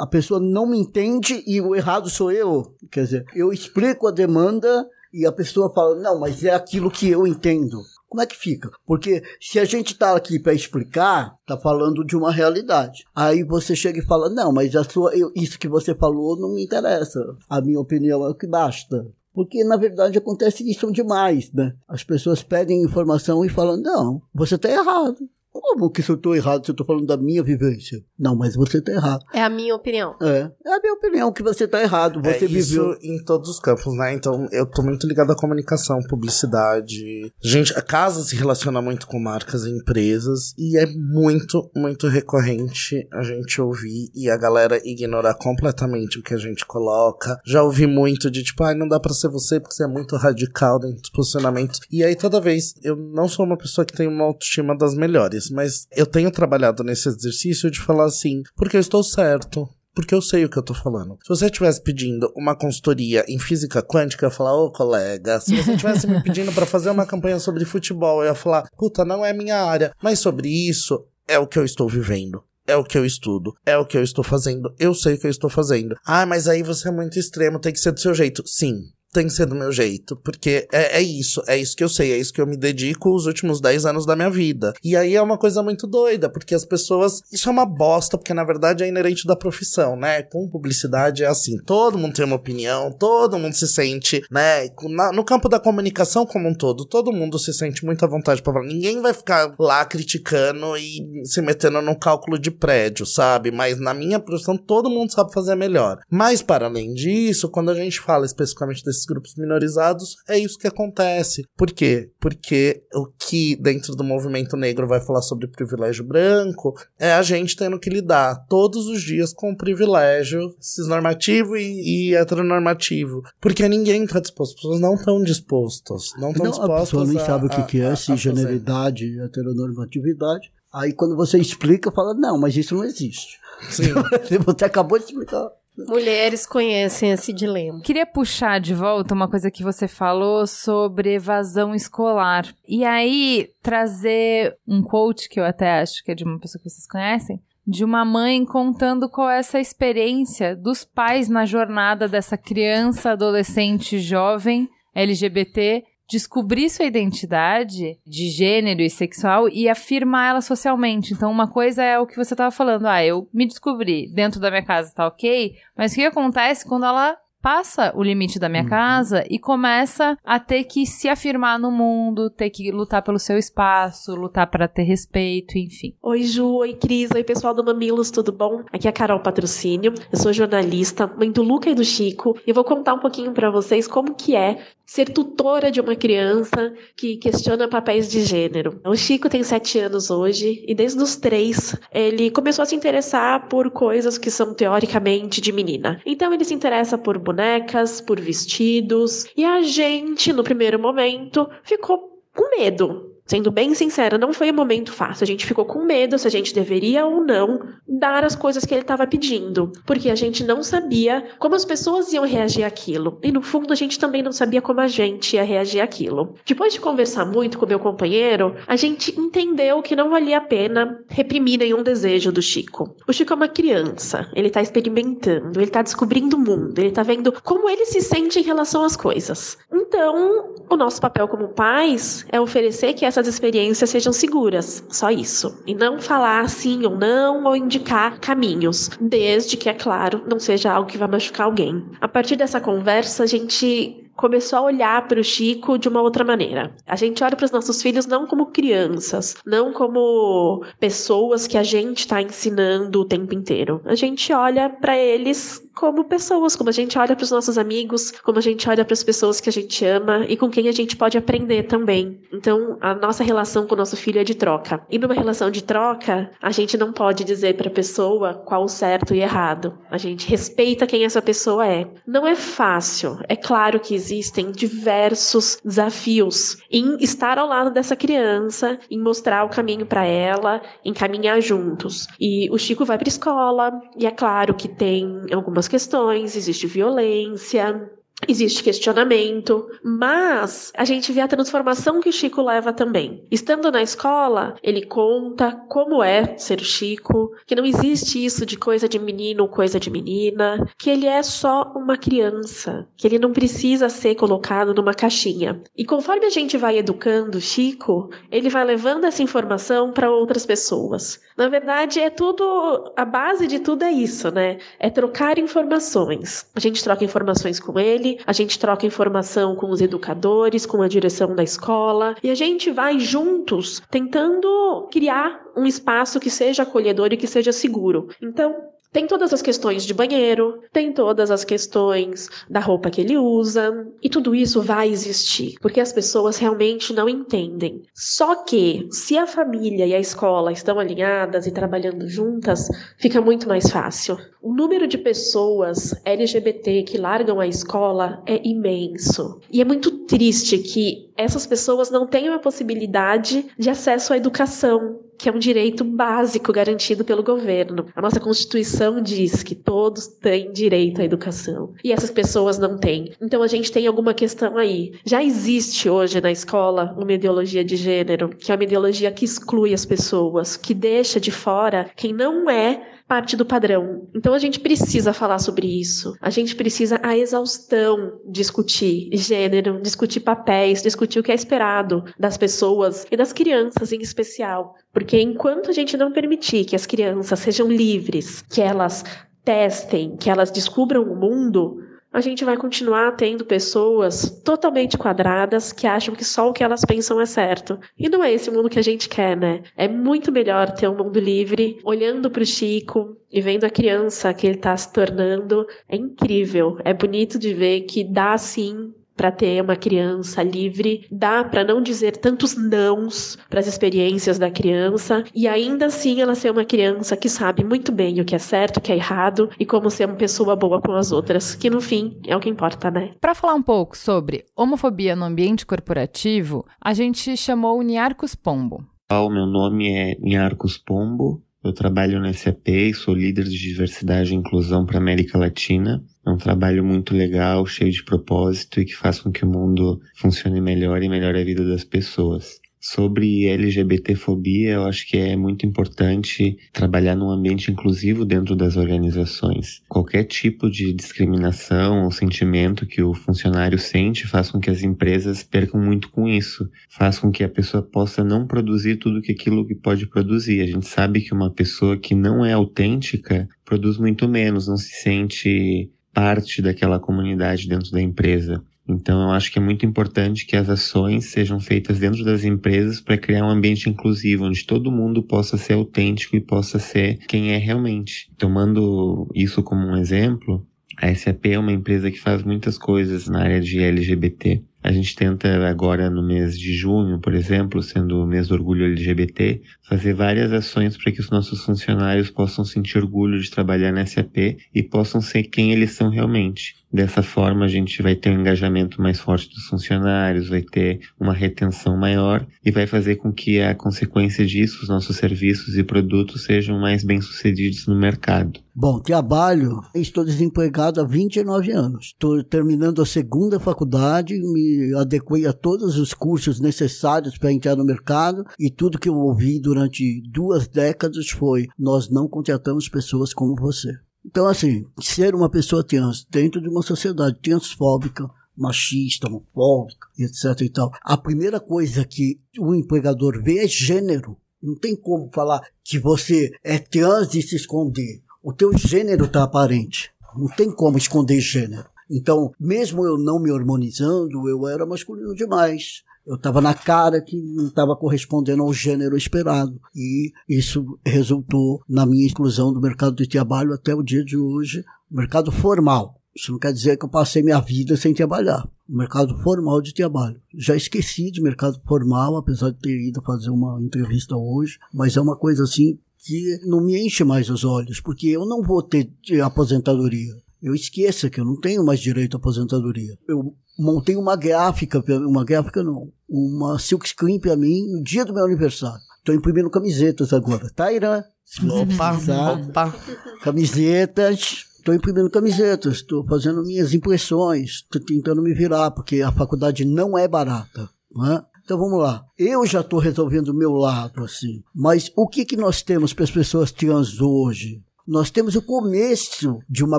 Speaker 4: a pessoa não me entende e o errado sou eu. Quer dizer, eu explico a demanda e a pessoa fala, não, mas é aquilo que eu entendo. Como é que fica? Porque se a gente está aqui para explicar, está falando de uma realidade. Aí você chega e fala, não, mas a sua, eu, isso que você falou não me interessa. A minha opinião é o que basta. Porque, na verdade, acontece isso demais, né? As pessoas pedem informação e falam, não, você está errado. Como que se eu estou errado se eu estou falando da minha vivência? Não, mas você está errado.
Speaker 5: É a minha opinião.
Speaker 4: É, é a minha opinião que você está errado. Você é,
Speaker 3: viveu. Isso em todos os campos, né? Então eu tô muito ligado à comunicação, publicidade. Gente, a casa se relaciona muito com marcas e empresas e é muito, muito recorrente a gente ouvir e a galera ignorar completamente o que a gente coloca. Já ouvi muito de tipo, ah, não dá para ser você porque você é muito radical dentro dos posicionamentos. E aí toda vez, eu não sou uma pessoa que tem uma autoestima das melhores mas eu tenho trabalhado nesse exercício de falar assim, porque eu estou certo, porque eu sei o que eu tô falando. Se você estivesse pedindo uma consultoria em física quântica, eu ia falar, ô oh, colega, se você estivesse me pedindo para fazer uma campanha sobre futebol, eu ia falar, puta, não é minha área. Mas sobre isso, é o que eu estou vivendo. É o que eu estudo, é o que eu estou fazendo, eu sei o que eu estou fazendo. Ah, mas aí você é muito extremo, tem que ser do seu jeito. Sim, tem que ser do meu jeito, porque é, é, isso, é isso que eu sei, é isso que eu me dedico os últimos 10 anos da minha vida. E aí é uma coisa muito doida, porque as pessoas. Isso é uma bosta, porque na verdade é inerente da profissão, né? Com publicidade é assim: todo mundo tem uma opinião, todo mundo se sente, né? Na, no campo da comunicação como um todo, todo mundo se sente muito à vontade pra falar. Ninguém vai ficar lá criticando e se metendo no cálculo de prédio, sabe? Mas na minha profissão, todo mundo sabe fazer melhor. Mas para além disso, quando a gente fala especificamente desse desses grupos minorizados, é isso que acontece. Por quê? Porque o que dentro do movimento negro vai falar sobre privilégio branco é a gente tendo que lidar todos os dias com o privilégio cisnormativo e, e heteronormativo. Porque ninguém está disposto, as pessoas não estão dispostas. Não estão dispostas. A
Speaker 4: pessoa nem sabe o que, que é cisgeneridade e heteronormatividade. Aí quando você explica, fala, não, mas isso não existe. Sim. [laughs] você acabou de explicar.
Speaker 5: Mulheres conhecem esse dilema.
Speaker 1: Queria puxar de volta uma coisa que você falou sobre evasão escolar. E aí, trazer um quote que eu até acho que é de uma pessoa que vocês conhecem, de uma mãe contando qual é essa experiência dos pais na jornada dessa criança, adolescente, jovem, LGBT, descobrir sua identidade de gênero e sexual e afirmar ela socialmente. Então, uma coisa é o que você estava falando, ah, eu me descobri dentro da minha casa, tá ok, mas o que acontece quando ela passa o limite da minha uhum. casa e começa a ter que se afirmar no mundo, ter que lutar pelo seu espaço, lutar para ter respeito, enfim.
Speaker 6: Oi, Ju, oi, Cris, oi, pessoal do Mamilos, tudo bom? Aqui é a Carol Patrocínio, eu sou jornalista, mãe do Luca e do Chico, e eu vou contar um pouquinho para vocês como que é ser tutora de uma criança que questiona papéis de gênero. O Chico tem sete anos hoje e desde os três ele começou a se interessar por coisas que são teoricamente de menina. Então ele se interessa por bonecas, por vestidos. E a gente, no primeiro momento, ficou com medo Sendo bem sincera, não foi um momento fácil. A gente ficou com medo se a gente deveria ou não dar as coisas que ele estava pedindo, porque a gente não sabia como as pessoas iam reagir àquilo. E no fundo, a gente também não sabia como a gente ia reagir àquilo. Depois de conversar muito com meu companheiro, a gente entendeu que não valia a pena reprimir nenhum desejo do Chico. O Chico é uma criança, ele está experimentando, ele está descobrindo o mundo, ele está vendo como ele se sente em relação às coisas. Então, o nosso papel como pais é oferecer que essa essas experiências sejam seguras, só isso. E não falar sim ou não, ou indicar caminhos, desde que, é claro, não seja algo que vai machucar alguém. A partir dessa conversa, a gente começou a olhar para o Chico de uma outra maneira. A gente olha para os nossos filhos não como crianças, não como pessoas que a gente está ensinando o tempo inteiro. A gente olha para eles como pessoas, como a gente olha para os nossos amigos, como a gente olha para as pessoas que a gente ama e com quem a gente pode aprender também. Então, a nossa relação com o nosso filho é de troca. E numa relação de troca, a gente não pode dizer para a pessoa qual o certo e errado. A gente respeita quem essa pessoa é. Não é fácil. É claro que existem diversos desafios em estar ao lado dessa criança, em mostrar o caminho para ela, em caminhar juntos. E o Chico vai para escola, e é claro que tem algumas questões, existe violência, Existe questionamento, mas a gente vê a transformação que o Chico leva também. Estando na escola, ele conta como é ser o Chico, que não existe isso de coisa de menino ou coisa de menina, que ele é só uma criança, que ele não precisa ser colocado numa caixinha. E conforme a gente vai educando o Chico, ele vai levando essa informação para outras pessoas. Na verdade, é tudo, a base de tudo é isso, né? É trocar informações. A gente troca informações com ele a gente troca informação com os educadores, com a direção da escola, e a gente vai juntos tentando criar um espaço que seja acolhedor e que seja seguro. Então, tem todas as questões de banheiro, tem todas as questões da roupa que ele usa, e tudo isso vai existir, porque as pessoas realmente não entendem. Só que, se a família e a escola estão alinhadas e trabalhando juntas, fica muito mais fácil. O número de pessoas LGBT que largam a escola é imenso. E é muito triste que essas pessoas não tenham a possibilidade de acesso à educação, que é um direito básico garantido pelo governo. A nossa Constituição diz que todos têm direito à educação e essas pessoas não têm. Então a gente tem alguma questão aí. Já existe hoje na escola uma ideologia de gênero, que é uma ideologia que exclui as pessoas, que deixa de fora quem não é parte do padrão. Então a gente precisa falar sobre isso. A gente precisa a exaustão discutir gênero, discutir papéis, discutir o que é esperado das pessoas e das crianças em especial. Porque enquanto a gente não permitir que as crianças sejam livres, que elas testem, que elas descubram o mundo, a gente vai continuar tendo pessoas totalmente quadradas que acham que só o que elas pensam é certo. E não é esse mundo que a gente quer, né? É muito melhor ter um mundo livre, olhando para o Chico e vendo a criança que ele está se tornando. É incrível. É bonito de ver que dá sim para ter uma criança livre, dá para não dizer tantos nãos para as experiências da criança e ainda assim ela ser uma criança que sabe muito bem o que é certo, o que é errado e como ser uma pessoa boa com as outras, que no fim é o que importa, né?
Speaker 1: Para falar um pouco sobre homofobia no ambiente corporativo, a gente chamou o Niarcos Pombo.
Speaker 7: O meu nome é Niarcos Pombo, eu trabalho na SAP e sou líder de diversidade e inclusão para América Latina. É um trabalho muito legal, cheio de propósito e que faz com que o mundo funcione melhor e melhore a vida das pessoas. Sobre LGBTfobia, eu acho que é muito importante trabalhar num ambiente inclusivo dentro das organizações. Qualquer tipo de discriminação ou sentimento que o funcionário sente faz com que as empresas percam muito com isso. Faz com que a pessoa possa não produzir tudo que aquilo que pode produzir. A gente sabe que uma pessoa que não é autêntica produz muito menos, não se sente parte daquela comunidade dentro da empresa. Então, eu acho que é muito importante que as ações sejam feitas dentro das empresas para criar um ambiente inclusivo, onde todo mundo possa ser autêntico e possa ser quem é realmente. Tomando isso como um exemplo, a SAP é uma empresa que faz muitas coisas na área de LGBT. A gente tenta agora no mês de junho, por exemplo, sendo o mês do orgulho LGBT, fazer várias ações para que os nossos funcionários possam sentir orgulho de trabalhar na SAP e possam ser quem eles são realmente. Dessa forma, a gente vai ter um engajamento mais forte dos funcionários, vai ter uma retenção maior e vai fazer com que a consequência disso, os nossos serviços e produtos sejam mais bem sucedidos no mercado.
Speaker 4: Bom, trabalho, estou desempregado há 29 anos. Estou terminando a segunda faculdade, me adequei a todos os cursos necessários para entrar no mercado e tudo que eu ouvi durante duas décadas foi: nós não contratamos pessoas como você. Então, assim, ser uma pessoa trans dentro de uma sociedade transfóbica, machista, homofóbica, etc e tal, a primeira coisa que o empregador vê é gênero. Não tem como falar que você é trans e se esconder. O teu gênero está aparente. Não tem como esconder gênero. Então, mesmo eu não me hormonizando, eu era masculino demais eu estava na cara que não estava correspondendo ao gênero esperado. E isso resultou na minha exclusão do mercado de trabalho até o dia de hoje, mercado formal. Isso não quer dizer que eu passei minha vida sem trabalhar. Mercado formal de trabalho. Já esqueci de mercado formal, apesar de ter ido fazer uma entrevista hoje, mas é uma coisa assim que não me enche mais os olhos, porque eu não vou ter aposentadoria. Eu esqueço que eu não tenho mais direito à aposentadoria. Eu montei uma gráfica, uma gráfica não, uma silk screen para mim no dia do meu aniversário. Estou imprimindo camisetas agora, tá, Irã?
Speaker 3: Opa, opa.
Speaker 4: Camisetas. Estou imprimindo camisetas, estou fazendo minhas impressões, estou tentando me virar, porque a faculdade não é barata. Não é? Então vamos lá. Eu já estou resolvendo o meu lado, assim. Mas o que, que nós temos para as pessoas trans hoje? Nós temos o começo de uma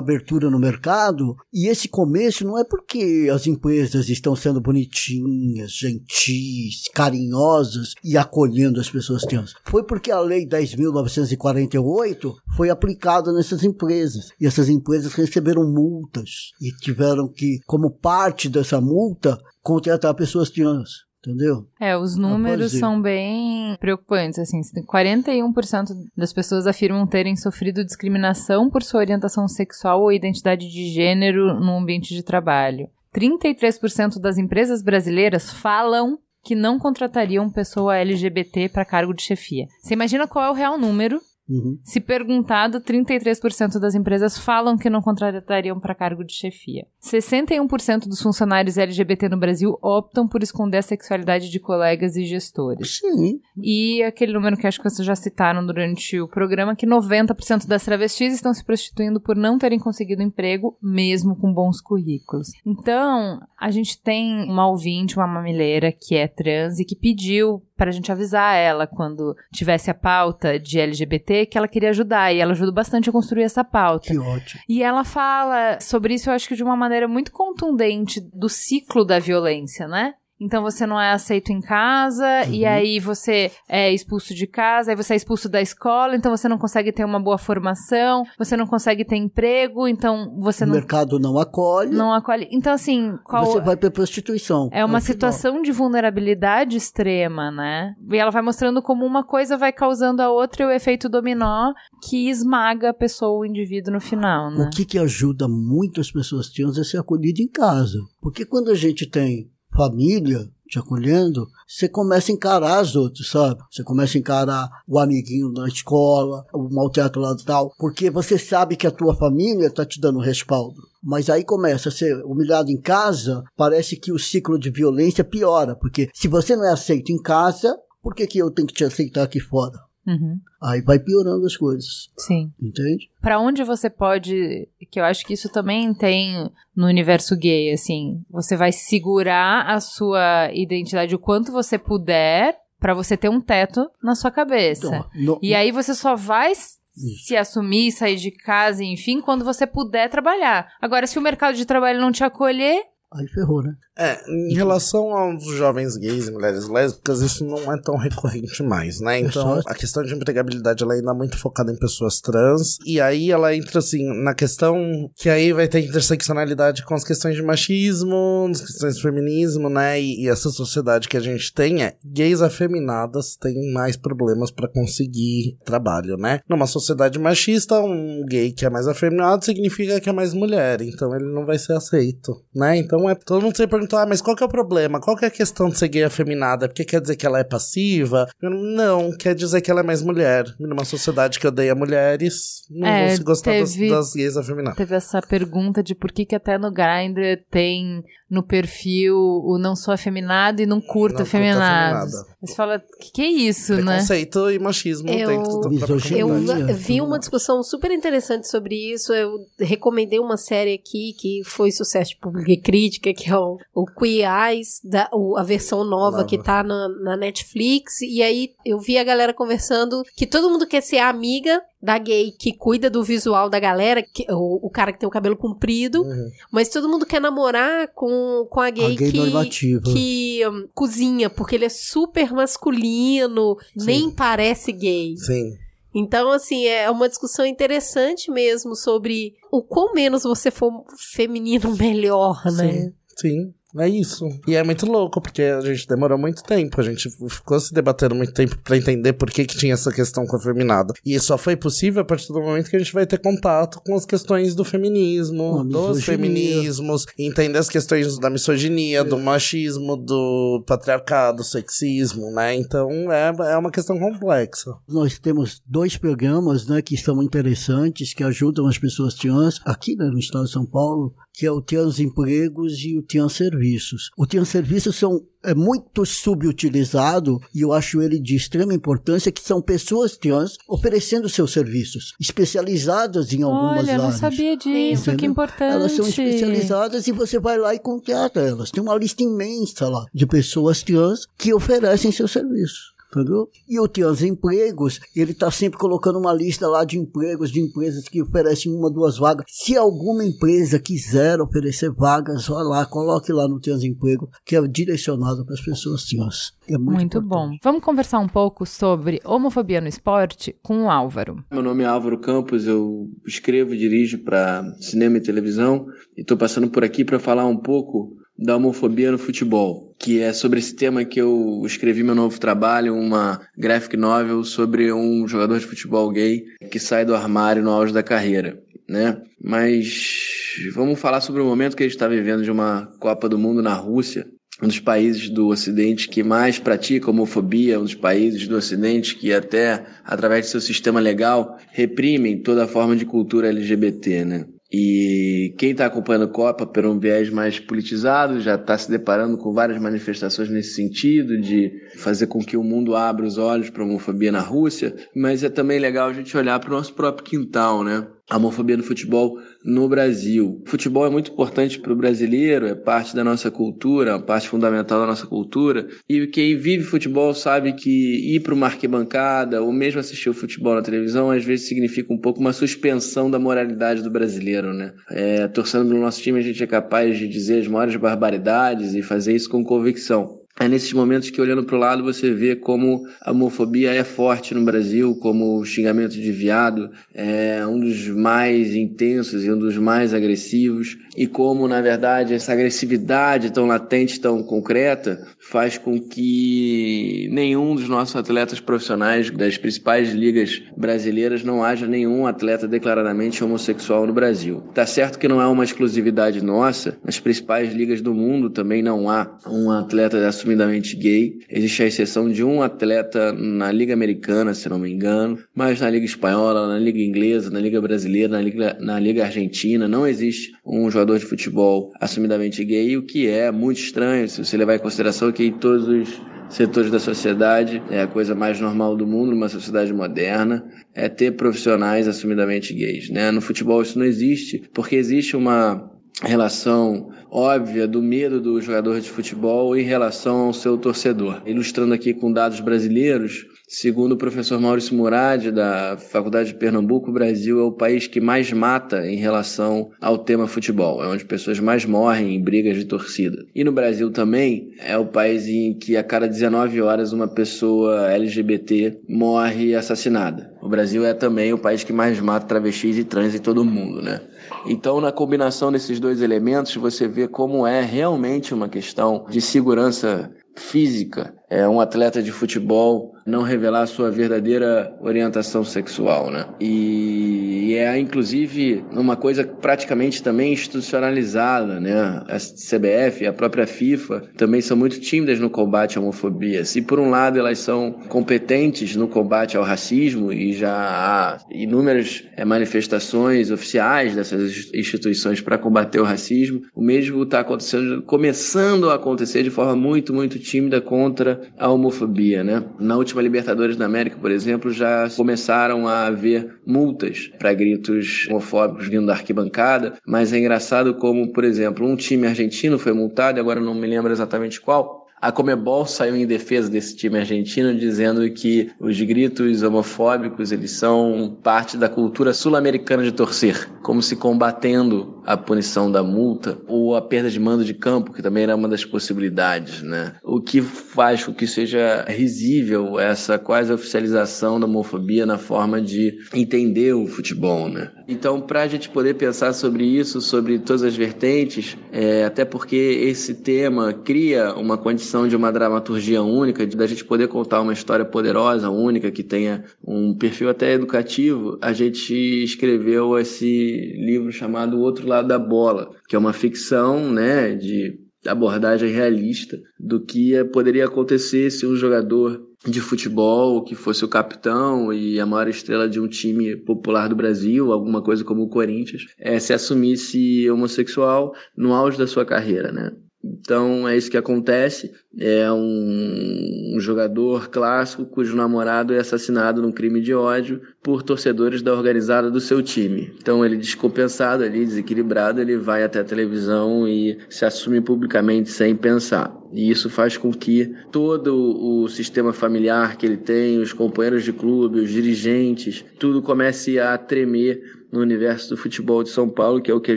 Speaker 4: abertura no mercado, e esse começo não é porque as empresas estão sendo bonitinhas, gentis, carinhosas e acolhendo as pessoas trans. Foi porque a Lei 10.948 foi aplicada nessas empresas, e essas empresas receberam multas e tiveram que, como parte dessa multa, contratar pessoas trans. Entendeu?
Speaker 1: É, os números são bem preocupantes, assim, 41% das pessoas afirmam terem sofrido discriminação por sua orientação sexual ou identidade de gênero no ambiente de trabalho. 33% das empresas brasileiras falam que não contratariam pessoa LGBT para cargo de chefia. Você imagina qual é o real número
Speaker 4: Uhum.
Speaker 1: Se perguntado, 33% das empresas falam que não contratariam para cargo de chefia. 61% dos funcionários LGBT no Brasil optam por esconder a sexualidade de colegas e gestores.
Speaker 4: Sim.
Speaker 1: E aquele número que acho que vocês já citaram durante o programa, que 90% das travestis estão se prostituindo por não terem conseguido emprego, mesmo com bons currículos. Então, a gente tem uma ouvinte, uma mamileira, que é trans e que pediu para a gente avisar ela quando tivesse a pauta de LGBT que ela queria ajudar e ela ajuda bastante a construir essa pauta.
Speaker 4: Que ótimo.
Speaker 1: E ela fala sobre isso, eu acho que de uma maneira muito contundente do ciclo da violência, né? Então você não é aceito em casa, uhum. e aí você é expulso de casa, aí você é expulso da escola, então você não consegue ter uma boa formação, você não consegue ter emprego, então você
Speaker 4: o
Speaker 1: não.
Speaker 4: O mercado não acolhe.
Speaker 1: Não acolhe. Então, assim, qual.
Speaker 4: Você vai pra prostituição.
Speaker 1: É uma situação de vulnerabilidade extrema, né? E ela vai mostrando como uma coisa vai causando a outra e o efeito dominó que esmaga a pessoa, o indivíduo no final, né?
Speaker 4: O que, que ajuda muito as pessoas trans é ser acolhido em casa. Porque quando a gente tem família te acolhendo, você começa a encarar as outras, sabe? Você começa a encarar o amiguinho na escola, o maltrato lá e tal, porque você sabe que a tua família está te dando respaldo. Mas aí começa a ser humilhado em casa, parece que o ciclo de violência piora, porque se você não é aceito em casa, por que, que eu tenho que te aceitar aqui fora?
Speaker 1: Uhum.
Speaker 4: Aí vai piorando as coisas.
Speaker 1: Sim.
Speaker 4: Entende?
Speaker 1: Para onde você pode. Que eu acho que isso também tem no universo gay, assim. Você vai segurar a sua identidade o quanto você puder, Pra você ter um teto na sua cabeça.
Speaker 4: Então, no-
Speaker 1: E aí você só vai s- se assumir, sair de casa, enfim, quando você puder trabalhar. Agora, se o mercado de trabalho não te acolher,
Speaker 4: Aí ferrou, né?
Speaker 3: É, em relação aos jovens gays e mulheres lésbicas, isso não é tão recorrente mais, né? Então,
Speaker 4: só-
Speaker 3: a questão de empregabilidade ela ainda é muito focada em pessoas trans. E aí ela entra, assim, na questão que aí vai ter interseccionalidade com as questões de machismo, as questões de feminismo, né? E, e essa sociedade que a gente tem é gays afeminadas têm mais problemas pra conseguir trabalho, né? Numa sociedade machista, um gay que é mais afeminado significa que é mais mulher, então ele não vai ser aceito, né? Então é todo mundo se perguntar, ah, mas qual que é o problema? Qual que é a questão de ser gay afeminada? Porque quer dizer que ela é passiva? Eu, Não, quer dizer que ela é mais mulher. Numa sociedade que odeia mulheres, não
Speaker 1: É,
Speaker 3: vão se gostar das,
Speaker 1: teve-
Speaker 3: das gays afeminadas.
Speaker 1: teve essa pergunta de por que, que até no Grindr tem no perfil o não sou afeminado e não curto
Speaker 3: Não curto
Speaker 1: afeminados. Você fala, que que é isso, né?
Speaker 3: Preconceito e machismo
Speaker 5: Eu-
Speaker 4: Misoginia.
Speaker 5: Eu vi uma discussão super interessante sobre isso. Eu recomendei uma série aqui que foi sucesso de público e crítica, que é o, o Queer Eyes, da, o- a versão nova,
Speaker 3: Nova.
Speaker 5: que tá na, na Netflix. E aí eu vi a galera conversando que todo mundo quer ser amiga da gay que cuida do visual da galera, que, o, o cara que tem o cabelo comprido,
Speaker 3: Uhum.
Speaker 5: mas todo mundo quer namorar com, com a gay,
Speaker 4: a gay
Speaker 5: que, que hum, cozinha, porque ele é super masculino,
Speaker 3: Sim.
Speaker 5: nem parece gay.
Speaker 3: Sim.
Speaker 5: Então, assim, é uma discussão interessante mesmo sobre o quão menos você for feminino, [laughs] melhor, né?
Speaker 3: Sim, sim. É isso. E é muito louco, porque a gente demorou muito tempo. A gente ficou se debatendo muito tempo pra entender por que, que tinha essa questão com a feminada. E só foi possível a partir do momento que a gente vai ter contato com as questões do feminismo, dos feminismos, entender as questões da misoginia, do machismo, do patriarcado, sexismo, né? Então é, é uma questão complexa.
Speaker 4: Nós temos dois programas né, que são interessantes, que ajudam as pessoas trans, aqui né, no estado de São Paulo, que é o Trans Empregos e o Trans Serviços. O Trans Serviços são, é muito subutilizado e eu acho ele de extrema importância, que são pessoas trans oferecendo seus serviços, especializadas em algumas
Speaker 1: Olha, eu não
Speaker 4: áreas.
Speaker 1: sabia disso, que
Speaker 4: Entendeu?
Speaker 1: importante.
Speaker 4: Elas são especializadas e você vai lá e contrata elas. Tem uma lista imensa lá de pessoas trans que oferecem seus serviços. Entendeu? E o Trans Empregos, ele está sempre colocando uma lista lá de empregos, de empresas que oferecem uma, duas vagas. Se alguma empresa quiser oferecer vagas, vai lá, coloque lá no Trans Emprego, que é direcionado para as pessoas trans. É muito,
Speaker 1: Muito bom. Vamos conversar um pouco sobre homofobia no esporte com o Álvaro.
Speaker 8: Meu nome é Álvaro Campos, eu escrevo e dirijo para cinema e televisão e estou passando por aqui para falar um pouco da homofobia no futebol, que é sobre esse tema que eu escrevi meu novo trabalho, uma graphic novel sobre um jogador de futebol gay que sai do armário no auge da carreira, né? Mas vamos falar sobre o momento que a gente está vivendo de uma Copa do Mundo na Rússia, um dos países do Ocidente que mais pratica homofobia, um dos países do Ocidente que até, através de seu sistema legal, reprimem toda forma de cultura LGBT, né? E quem está acompanhando a Copa por um viés mais politizado já está se deparando com várias manifestações nesse sentido, de fazer com que o mundo abra os olhos para a homofobia na Rússia, mas é também legal a gente olhar para o nosso próprio quintal, né? A homofobia no futebol no Brasil. O futebol é muito importante para o brasileiro, é parte da nossa cultura, uma parte fundamental da nossa cultura. E quem vive futebol sabe que ir para uma arquibancada ou mesmo assistir o futebol na televisão às vezes significa um pouco uma suspensão da moralidade do brasileiro, né? É, torcendo pelo nosso time a gente é capaz de dizer as maiores barbaridades e fazer isso com convicção. É nesses momentos que, olhando para o lado, você vê como a homofobia é forte no Brasil, como o xingamento de viado é um dos mais intensos e um dos mais agressivos, e como, na verdade, essa agressividade tão latente, tão concreta, faz com que nenhum dos nossos atletas profissionais das principais ligas brasileiras não haja nenhum atleta declaradamente homossexual no Brasil. Tá certo que não é uma exclusividade nossa, nas principais ligas do mundo também não há um atleta assumidamente gay. Existe a exceção de um atleta na Liga Americana, se não me engano, mas na Liga Espanhola, na Liga Inglesa, na Liga Brasileira, na Liga, na Liga Argentina, não existe um jogador de futebol assumidamente gay, o que é muito estranho se você levar em consideração que em todos os setores da sociedade é a coisa mais normal do mundo numa sociedade moderna é ter profissionais assumidamente gays, né? No futebol isso não existe porque existe uma relação óbvia do medo do jogador de futebol em relação ao seu torcedor. Ilustrando aqui com dados brasileiros, segundo o professor Maurício Murad, da Faculdade de Pernambuco, o Brasil é o país que mais mata em relação ao tema futebol. É onde pessoas mais morrem em brigas de torcida. E no Brasil também é o país em que a cada 19 horas uma pessoa LGBT morre assassinada. O Brasil é também o país que mais mata travestis e trans em todo o mundo, né? Então, na combinação desses dois elementos, você vê como é realmente uma questão de segurança física. É um atleta de futebol não revelar sua verdadeira orientação sexual, né? E é inclusive uma coisa praticamente também institucionalizada, né? A CBF, a própria FIFA também são muito tímidas no combate à homofobia. Se por um lado elas são competentes no combate ao racismo e já há inúmeras eh, manifestações oficiais dessas instituições para combater o racismo, o mesmo está acontecendo, começando a acontecer de forma muito, muito tímida contra a homofobia, né? Na última Libertadores da América, por exemplo, já começaram a haver multas para gritos homofóbicos vindo da arquibancada, mas é engraçado como, por exemplo, um time argentino foi multado, agora não me lembro exatamente qual, a Comebol saiu em defesa desse time argentino, dizendo que os gritos homofóbicos eles são parte da cultura sul-americana de torcer, como se combatendo a punição da multa ou a perda de mando de campo, que também era uma das possibilidades, né? O que faz com que seja risível essa quase oficialização da homofobia na forma de entender o futebol, né? Então, para a gente poder pensar sobre isso, sobre todas as vertentes, é, até porque esse tema cria uma condição de uma dramaturgia única, de da gente poder contar uma história poderosa, única, que tenha um perfil até educativo, a gente escreveu esse livro chamado Outro Lado da Bola, que é uma ficção, né, de abordagem realista do que poderia acontecer se um jogador de futebol, que fosse o capitão e a maior estrela de um time popular do Brasil, alguma coisa como o Corinthians, é, se assumisse homossexual no auge da sua carreira, né? Então é isso que acontece. É um, um, jogador clássico cujo namorado é assassinado num crime de ódio por torcedores da organizada do seu time. Então ele descompensado ali, desequilibrado, ele vai até a televisão e se assume publicamente sem pensar. E isso faz com que todo o sistema familiar que ele tem, os companheiros de clube, os dirigentes, tudo comece a tremer no universo do futebol de São Paulo, que é o que a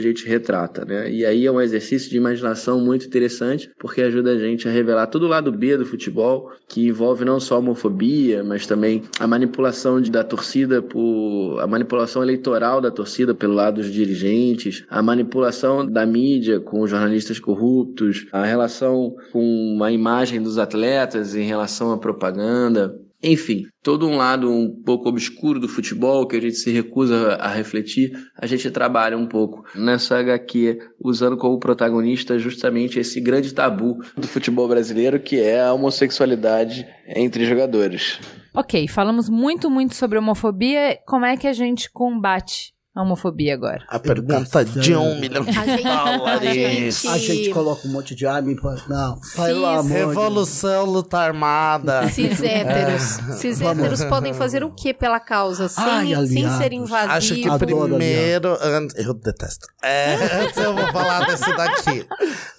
Speaker 8: gente retrata, né? E aí é um exercício de imaginação muito interessante, porque ajuda a gente a revelar todo o lado B do futebol, que envolve não só a homofobia, mas também a manipulação de, da torcida por a manipulação eleitoral da torcida pelo lado dos dirigentes, a manipulação da mídia com jornalistas corruptos, a relação com a imagem dos atletas em relação à propaganda, enfim, todo um lado um pouco obscuro do futebol que a gente se recusa a refletir, a gente trabalha um pouco nessa HQ, usando como protagonista justamente esse grande tabu do futebol brasileiro, que é a homossexualidade entre jogadores.
Speaker 1: Ok, falamos muito, muito sobre homofobia. Como é que a gente combate a homofobia agora?
Speaker 3: A pergunta de um milhão de
Speaker 5: A gente-
Speaker 3: dólares.
Speaker 4: A gente coloca um monte de arma e fala, não, pelo amor de
Speaker 3: Revolução, luta armada.
Speaker 5: Cis héteros. Cis héteros podem fazer o que pela causa? Sem,
Speaker 4: Ai,
Speaker 5: sem ser invasivos.
Speaker 3: Acho que
Speaker 4: Adoro
Speaker 3: primeiro. Eu detesto. É, antes eu vou falar desse daqui.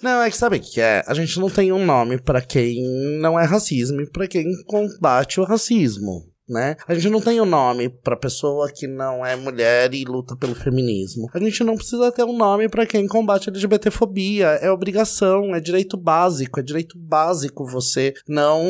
Speaker 3: Não, é que sabe o que é? A gente não tem um nome pra quem não é racismo e pra quem combate o racismo. Né? A gente não tem um nome pra pessoa que não é mulher e luta pelo feminismo. A gente não precisa ter um nome pra quem combate a LGBTfobia. É obrigação, é direito básico, é direito básico você não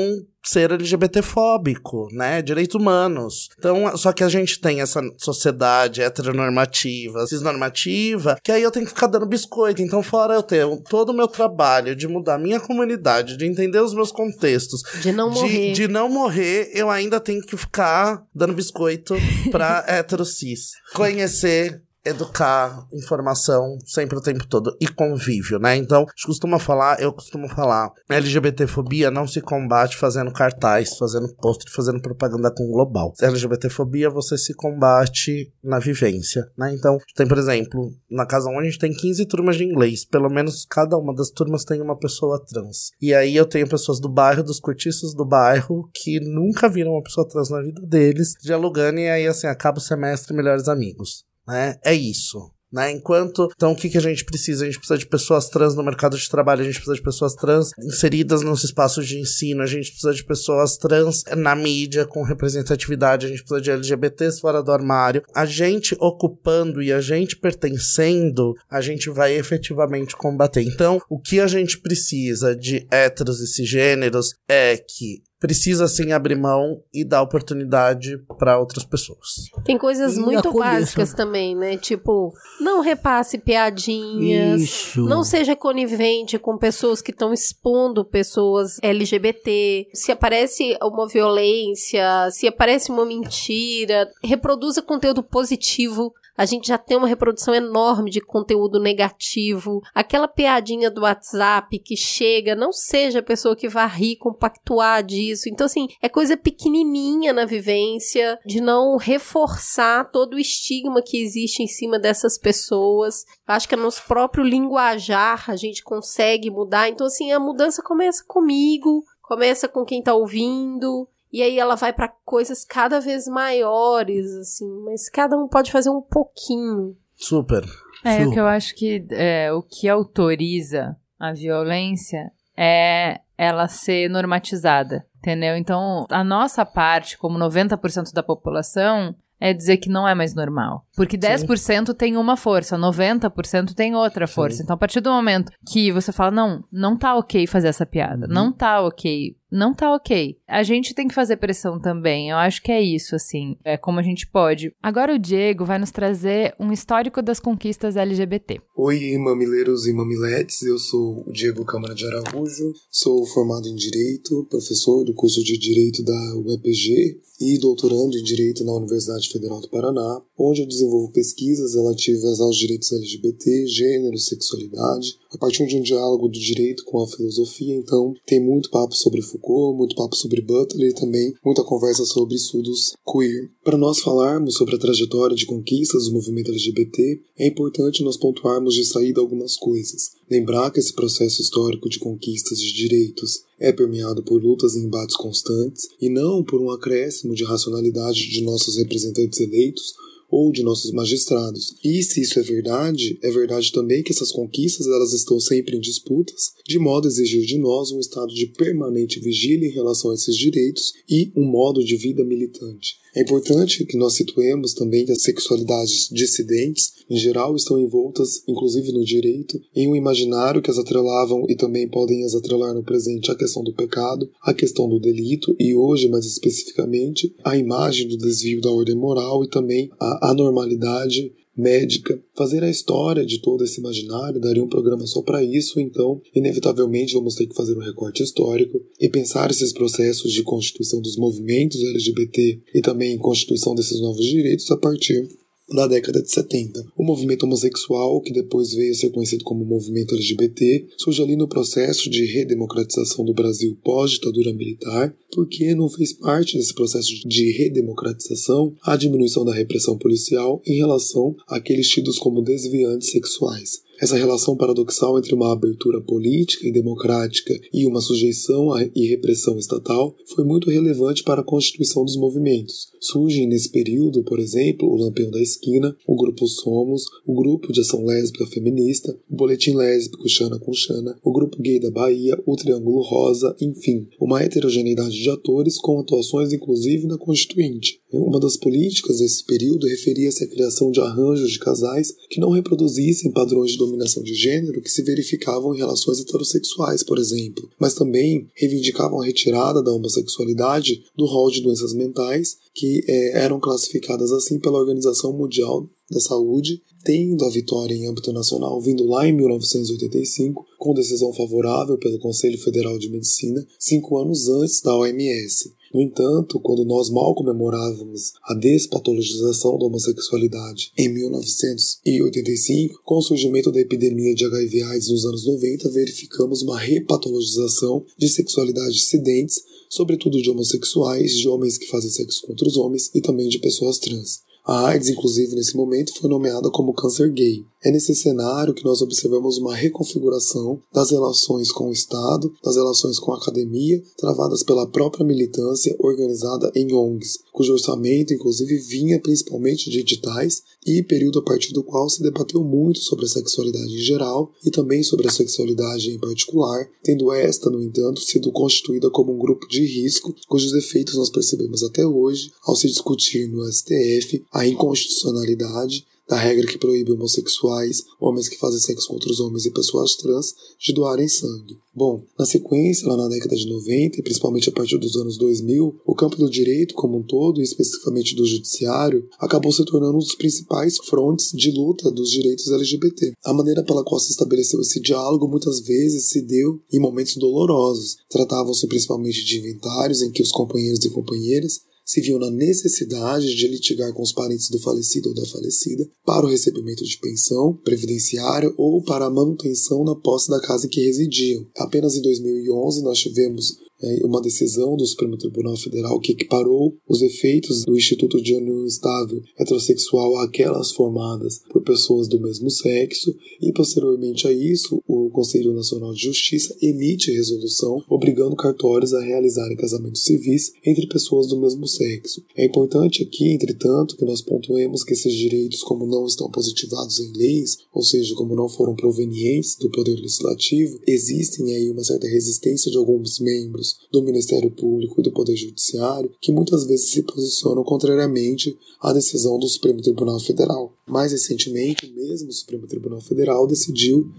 Speaker 3: ser LGBTfóbico, né? Direitos humanos. Então, só que a gente tem essa sociedade heteronormativa, cisnormativa, que aí eu tenho que ficar dando biscoito. Então, fora eu ter todo o meu trabalho de mudar a minha comunidade, de entender os meus contextos,
Speaker 5: De não morrer.
Speaker 3: de, de não morrer, eu ainda tenho que ficar dando biscoito pra [laughs] hétero cis. Conhecer educar, informação, sempre o tempo todo, e convívio, né? Então, a gente costuma falar, eu costumo falar, LGBTfobia não se combate fazendo cartaz, fazendo pôster, fazendo propaganda com global. LGBTfobia você se combate na vivência, né? Então, tem, por exemplo, na casa 1 a gente tem 15 turmas de inglês, pelo menos cada uma das turmas tem uma pessoa trans. E aí eu tenho pessoas do bairro, dos cortiços do bairro, que nunca viram uma pessoa trans na vida deles, dialogando, e aí assim, acaba o semestre melhores amigos né? É isso. Né? Enquanto, então o que, que a gente precisa? A gente precisa de pessoas trans no mercado de trabalho, a gente precisa de pessoas trans inseridas nos espaços de ensino, a gente precisa de pessoas trans na mídia com representatividade, a gente precisa de LGBTs fora do armário. A gente ocupando e a gente pertencendo, a gente vai efetivamente combater. Então, o que a gente precisa de héteros e cisgêneros é que precisa sim abrir mão e dar oportunidade para outras pessoas.
Speaker 5: Tem coisas
Speaker 4: E
Speaker 5: muito
Speaker 4: acolher,
Speaker 5: básicas também, né? Tipo, não repasse piadinhas,
Speaker 4: Isso.
Speaker 5: não seja conivente com pessoas que estão expondo pessoas LGBT. Se aparece uma violência, se aparece uma mentira, reproduza conteúdo positivo. A gente já tem uma reprodução enorme de conteúdo negativo. Aquela piadinha do WhatsApp que chega, não seja a pessoa que vai rir, compactuar disso. Então, assim, é coisa pequenininha na vivência, de não reforçar todo o estigma que existe em cima dessas pessoas. Acho que é nosso próprio linguajar a gente consegue mudar. Então, assim, a mudança começa comigo, começa com quem tá ouvindo. E aí ela vai pra coisas cada vez maiores, assim, mas cada um pode fazer um pouquinho.
Speaker 3: Super.
Speaker 1: É,
Speaker 4: Su.
Speaker 1: o que eu acho que é, o que autoriza a violência é ela ser normatizada, entendeu? Então, a nossa parte, como 90% da população, é dizer que não é mais normal. Porque 10% tem uma força, 90% tem outra força. Então, a partir do momento que você fala, não, não tá ok fazer essa piada, não tá ok, não tá ok. A gente tem que fazer pressão também. Eu acho que é isso, assim. É como a gente pode. Agora o Diego vai nos trazer um histórico das conquistas LGBT.
Speaker 9: Oi, mamileiros e mamiletes, eu sou o Diego Câmara de Araújo, sou formado em Direito, professor do curso de Direito da UEPG e doutorando em Direito na Universidade Federal do Paraná, onde eu desenvolvo pesquisas relativas aos direitos LGBT, gênero, sexualidade, a partir de um diálogo do direito com a filosofia, então tem muito papo sobre Foucault, muito papo sobre Butler e também muita conversa sobre estudos queer. Para nós falarmos sobre a trajetória de conquistas do movimento LGBT, é importante nós pontuarmos de saída algumas coisas. Lembrar que esse processo histórico de conquistas de direitos é permeado por lutas e embates constantes e não por um acréscimo de racionalidade de nossos representantes eleitos ou de nossos magistrados. E se isso é verdade, é verdade também que essas conquistas elas estão sempre em disputas, de modo a exigir de nós um estado de permanente vigília em relação a esses direitos e um modo de vida militante. É importante que nós situemos também que as sexualidades dissidentes, em geral, estão envoltas, inclusive no direito, em um imaginário que as atrelavam e também podem as atrelar no presente a questão do pecado, a questão do delito e hoje, mais especificamente, a imagem do desvio da ordem moral e também a anormalidade médica. Fazer a história de todo esse imaginário daria um programa só para isso, então, inevitavelmente, vamos ter que fazer um recorte histórico e pensar esses processos de constituição dos movimentos LGBT e também constituição desses novos direitos a partir da década de 70. O movimento homossexual, que depois veio a ser conhecido como movimento LGBT, surge ali no processo de redemocratização do Brasil pós-ditadura militar, porque não fez parte desse processo de redemocratização a diminuição da repressão policial em relação àqueles tidos como desviantes sexuais. Essa relação paradoxal entre uma abertura política e democrática e uma sujeição e repressão estatal foi muito relevante para a constituição dos movimentos. Surgem nesse período, por exemplo, o Lampião da Esquina, o Grupo Somos, o Grupo de Ação Lésbica Feminista, o Boletim Lésbico Xana com Xana, o Grupo Gay da Bahia, o Triângulo Rosa, enfim, uma heterogeneidade de atores com atuações inclusive na Constituinte. Uma das políticas desse período referia-se à criação de arranjos de casais que não reproduzissem padrões de dominação de gênero que se verificavam em relações heterossexuais, por exemplo, mas também reivindicavam a retirada da homossexualidade do rol de doenças mentais que eh, eram classificadas assim pela Organização Mundial da Saúde, tendo a vitória em âmbito nacional vindo lá em 1985, com decisão favorável pelo Conselho Federal de Medicina, cinco anos antes da OMS. No entanto, quando nós mal comemorávamos a despatologização da homossexualidade em 1985, com o surgimento da epidemia de HIV/AIDS nos anos 90, verificamos uma repatologização de sexualidades dissidentes, sobretudo de homossexuais, de homens que fazem sexo contra os homens e também de pessoas trans. A AIDS, inclusive, nesse momento, foi nomeada como câncer gay. É nesse cenário que nós observamos uma reconfiguração das relações com o Estado, das relações com a academia, travadas pela própria militância organizada em ONGs, cujo orçamento, inclusive, vinha principalmente de editais e período a partir do qual se debateu muito sobre a sexualidade em geral e também sobre a sexualidade em particular, tendo esta, no entanto, sido constituída como um grupo de risco, cujos efeitos nós percebemos até hoje ao se discutir no STF a inconstitucionalidade da regra que proíbe homossexuais, homens que fazem sexo com outros homens e pessoas trans de doarem sangue. Bom, na sequência, lá na década de 90 e principalmente a partir dos anos 2000, o campo do direito como um todo, e especificamente do judiciário, acabou se tornando um dos principais frontes de luta dos direitos LGBT. A maneira pela qual se estabeleceu esse diálogo muitas vezes se deu em momentos dolorosos. Tratavam-se principalmente de inventários em que os companheiros e companheiras se viu na necessidade de litigar com os parentes do falecido ou da falecida para o recebimento de pensão previdenciária ou para a manutenção na posse da casa em que residiam. Apenas em 2011 nós tivemos uma decisão do Supremo Tribunal Federal que equiparou os efeitos do Instituto de União Estável Heterossexual àquelas formadas por pessoas do mesmo sexo, e posteriormente a isso, o Conselho Nacional de Justiça emite resolução obrigando cartórios a realizarem casamentos civis entre pessoas do mesmo sexo. É importante aqui, entretanto, que nós pontuemos que esses direitos, como não estão positivados em leis, ou seja, como não foram provenientes do Poder Legislativo, existem aí uma certa resistência de alguns membros do Ministério Público e do Poder Judiciário que muitas vezes se posicionam contrariamente à decisão do Supremo Tribunal Federal. Mais recentemente, mesmo o Supremo Tribunal Federal decidiu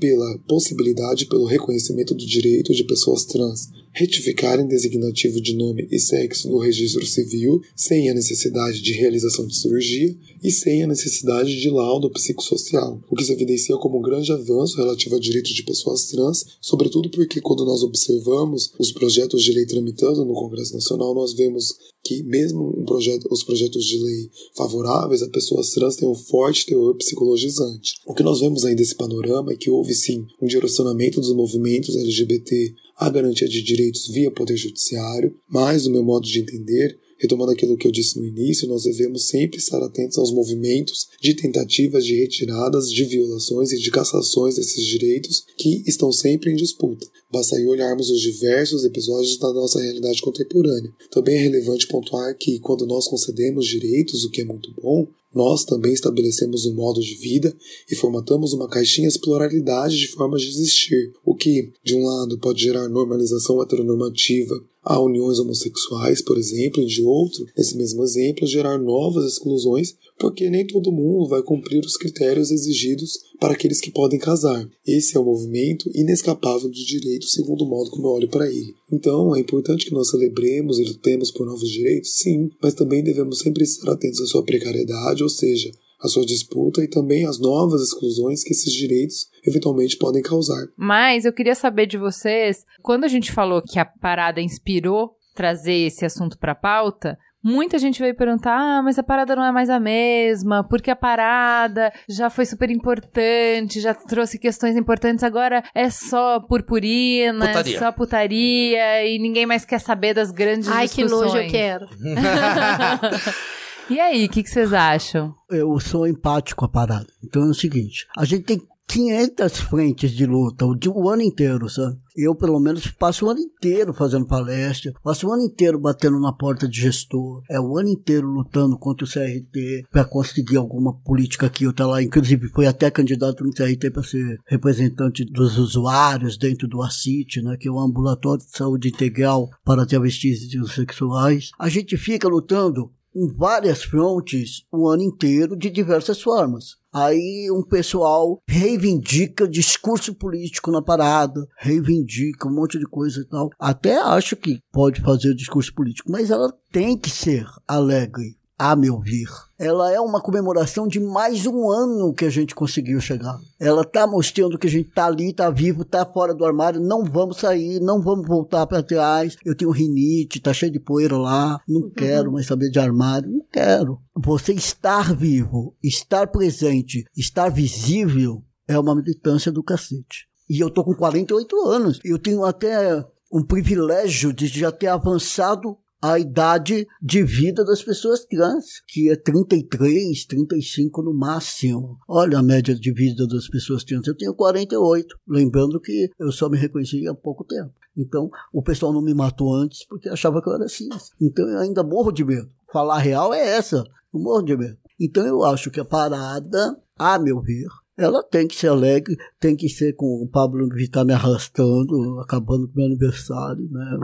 Speaker 9: pela possibilidade pelo reconhecimento do direito de pessoas trans retificarem designativo de nome e sexo no registro civil sem a necessidade de realização de cirurgia e sem a necessidade de laudo psicossocial, o que se evidencia como um grande avanço relativo a direitos de pessoas trans, sobretudo porque quando nós observamos os projetos de lei tramitando no Congresso Nacional, nós vemos que mesmo um projeto, os projetos de lei favoráveis a pessoas trans têm um forte teor psicologizante. O que nós vemos ainda desse panorama é que houve sim um direcionamento dos movimentos LGBT à garantia de direitos via poder judiciário, mas, no meu modo de entender, Retomando aquilo que eu disse no início, nós devemos sempre estar atentos aos movimentos de tentativas de retiradas, de violações e de cassações desses direitos que estão sempre em disputa. Basta aí olharmos os diversos episódios da nossa realidade contemporânea. Também é relevante pontuar que, quando nós concedemos direitos, o que é muito bom, nós também estabelecemos um modo de vida e formatamos uma caixinha de pluralidade de formas de existir, o que, de um lado, pode gerar normalização heteronormativa a uniões homossexuais, por exemplo, e de outro, nesse mesmo exemplo, gerar novas exclusões, porque nem todo mundo vai cumprir os critérios exigidos para aqueles que podem casar. Esse é o movimento inescapável do direito, segundo o modo como eu olho para ele. Então, é importante que nós celebremos e lutemos por novos direitos, sim, mas também devemos sempre estar atentos à sua precariedade, ou seja, a sua disputa e também as novas exclusões que esses direitos eventualmente podem causar.
Speaker 1: Mas eu queria saber de vocês, quando a gente falou que a parada inspirou trazer esse assunto para a pauta, Muita gente veio perguntar: ah, mas a parada não é mais a mesma, porque a parada já foi super importante, já trouxe questões importantes, agora é só purpurina, é putaria. é só putaria e ninguém mais quer saber das grandes
Speaker 5: Ai,
Speaker 1: discussões.
Speaker 5: Ai, que nojo eu quero. [laughs] [laughs]
Speaker 1: E aí, o que, vocês acham?
Speaker 4: Eu sou empático a parada. Então é o seguinte: a gente tem 500 frentes de luta o, ano inteiro, sabe? Eu, pelo menos, passo o ano inteiro fazendo palestra, passo o ano inteiro batendo na porta de gestor, é o ano inteiro lutando contra o CRT para conseguir alguma política que eu tá lá. Inclusive, fui até candidato no CRT para ser representante dos usuários dentro do ACIT, né, que é o Ambulatório de Saúde Integral para Travestis e Sexuais. A gente fica lutando em várias frontes o ano inteiro de diversas formas. Aí um pessoal reivindica discurso político na parada, reivindica um monte de coisa e tal. Até acho que pode fazer discurso político, mas ela tem que ser alegre, a meu ver. Ela é uma comemoração de mais um ano que a gente conseguiu chegar. Ela está mostrando que a gente está ali, está vivo, está fora do armário, não vamos sair, não vamos voltar para trás. Eu tenho rinite, tá cheio de poeira lá, não uhum. quero mais saber de armário, não quero. Você estar vivo, estar presente, estar visível é uma militância do cacete. E eu tô com 48 anos. Eu tenho até um privilégio de já ter avançado a idade de vida das pessoas trans, que é 33, 35 no máximo. Olha a média de vida das pessoas trans. Eu tenho 48, lembrando que eu só me reconheci há pouco tempo. Então, o pessoal não me matou antes porque achava que eu era cis. Então, eu ainda morro de medo. Falar real é essa. Eu morro de medo. Então, eu acho que a parada, a meu ver, ela tem que ser alegre, tem que ser com o Pablo Vittar me arrastando, acabando com o meu aniversário, né?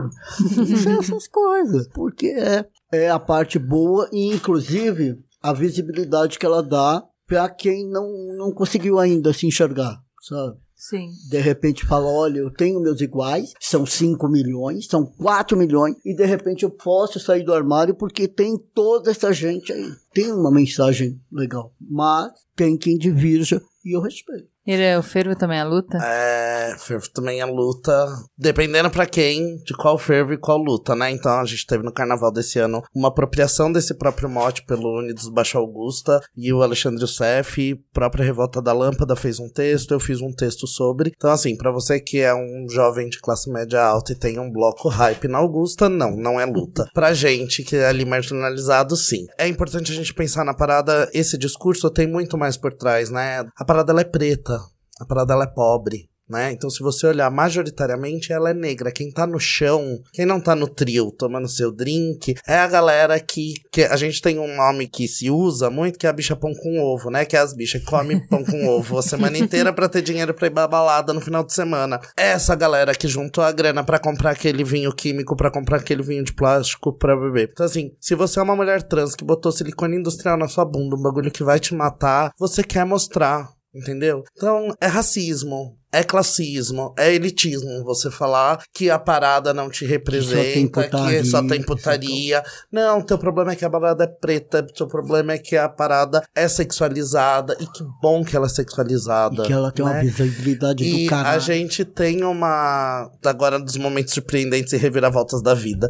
Speaker 4: essas coisas. Porque é, é a parte boa e, inclusive, a visibilidade que ela dá para quem não, não conseguiu ainda se enxergar, sabe?
Speaker 1: Sim.
Speaker 4: De repente fala, olha, eu tenho meus iguais, são 5 milhões, são 4 milhões, e de repente eu posso sair do armário porque tem toda essa gente aí. Tem uma mensagem legal, mas tem quem divirja e eu respeito.
Speaker 1: Ele é o fervo também a luta?
Speaker 3: É, fervo também a luta, dependendo pra quem, de qual fervo e qual luta, né? Então a gente teve no carnaval desse ano uma apropriação desse próprio mote pelo Unidos Baixo Augusta e o Alexandre Youssef, própria Revolta da Lâmpada fez um texto, eu fiz um texto sobre. Então assim, pra você que é um jovem de classe média alta e tem um bloco hype na Augusta, não, não é luta. [laughs] Pra gente que é ali marginalizado, sim. É importante a gente pensar na parada, esse discurso tem muito mais por trás, né? A parada ela é preta, a parada ela é pobre. Né? Então, se você olhar majoritariamente, ela é negra. Quem tá no chão, quem não tá no trio tomando seu drink, é a galera que, que a gente tem um nome que se usa muito, que é a bicha pão com ovo, né? Que é as bichas que comem pão com [laughs] ovo a semana inteira pra ter dinheiro pra ir pra balada no final de semana. É essa galera que juntou a grana pra comprar aquele vinho químico, pra comprar aquele vinho de plástico pra beber. Então, assim, se você é uma mulher trans que botou silicone industrial na sua bunda, um bagulho que vai te matar, você quer mostrar. Entendeu? Então, é racismo, é classismo, é elitismo você falar que a parada não te representa, que só tem putaria. Não, teu problema é que a parada é preta, teu problema é que a parada é sexualizada, e que bom que ela é sexualizada.
Speaker 4: E que ela tem
Speaker 3: né?
Speaker 4: uma visibilidade
Speaker 3: e
Speaker 4: do caralho.
Speaker 3: a gente tem uma. Agora, dos momentos surpreendentes e reviravoltas da vida.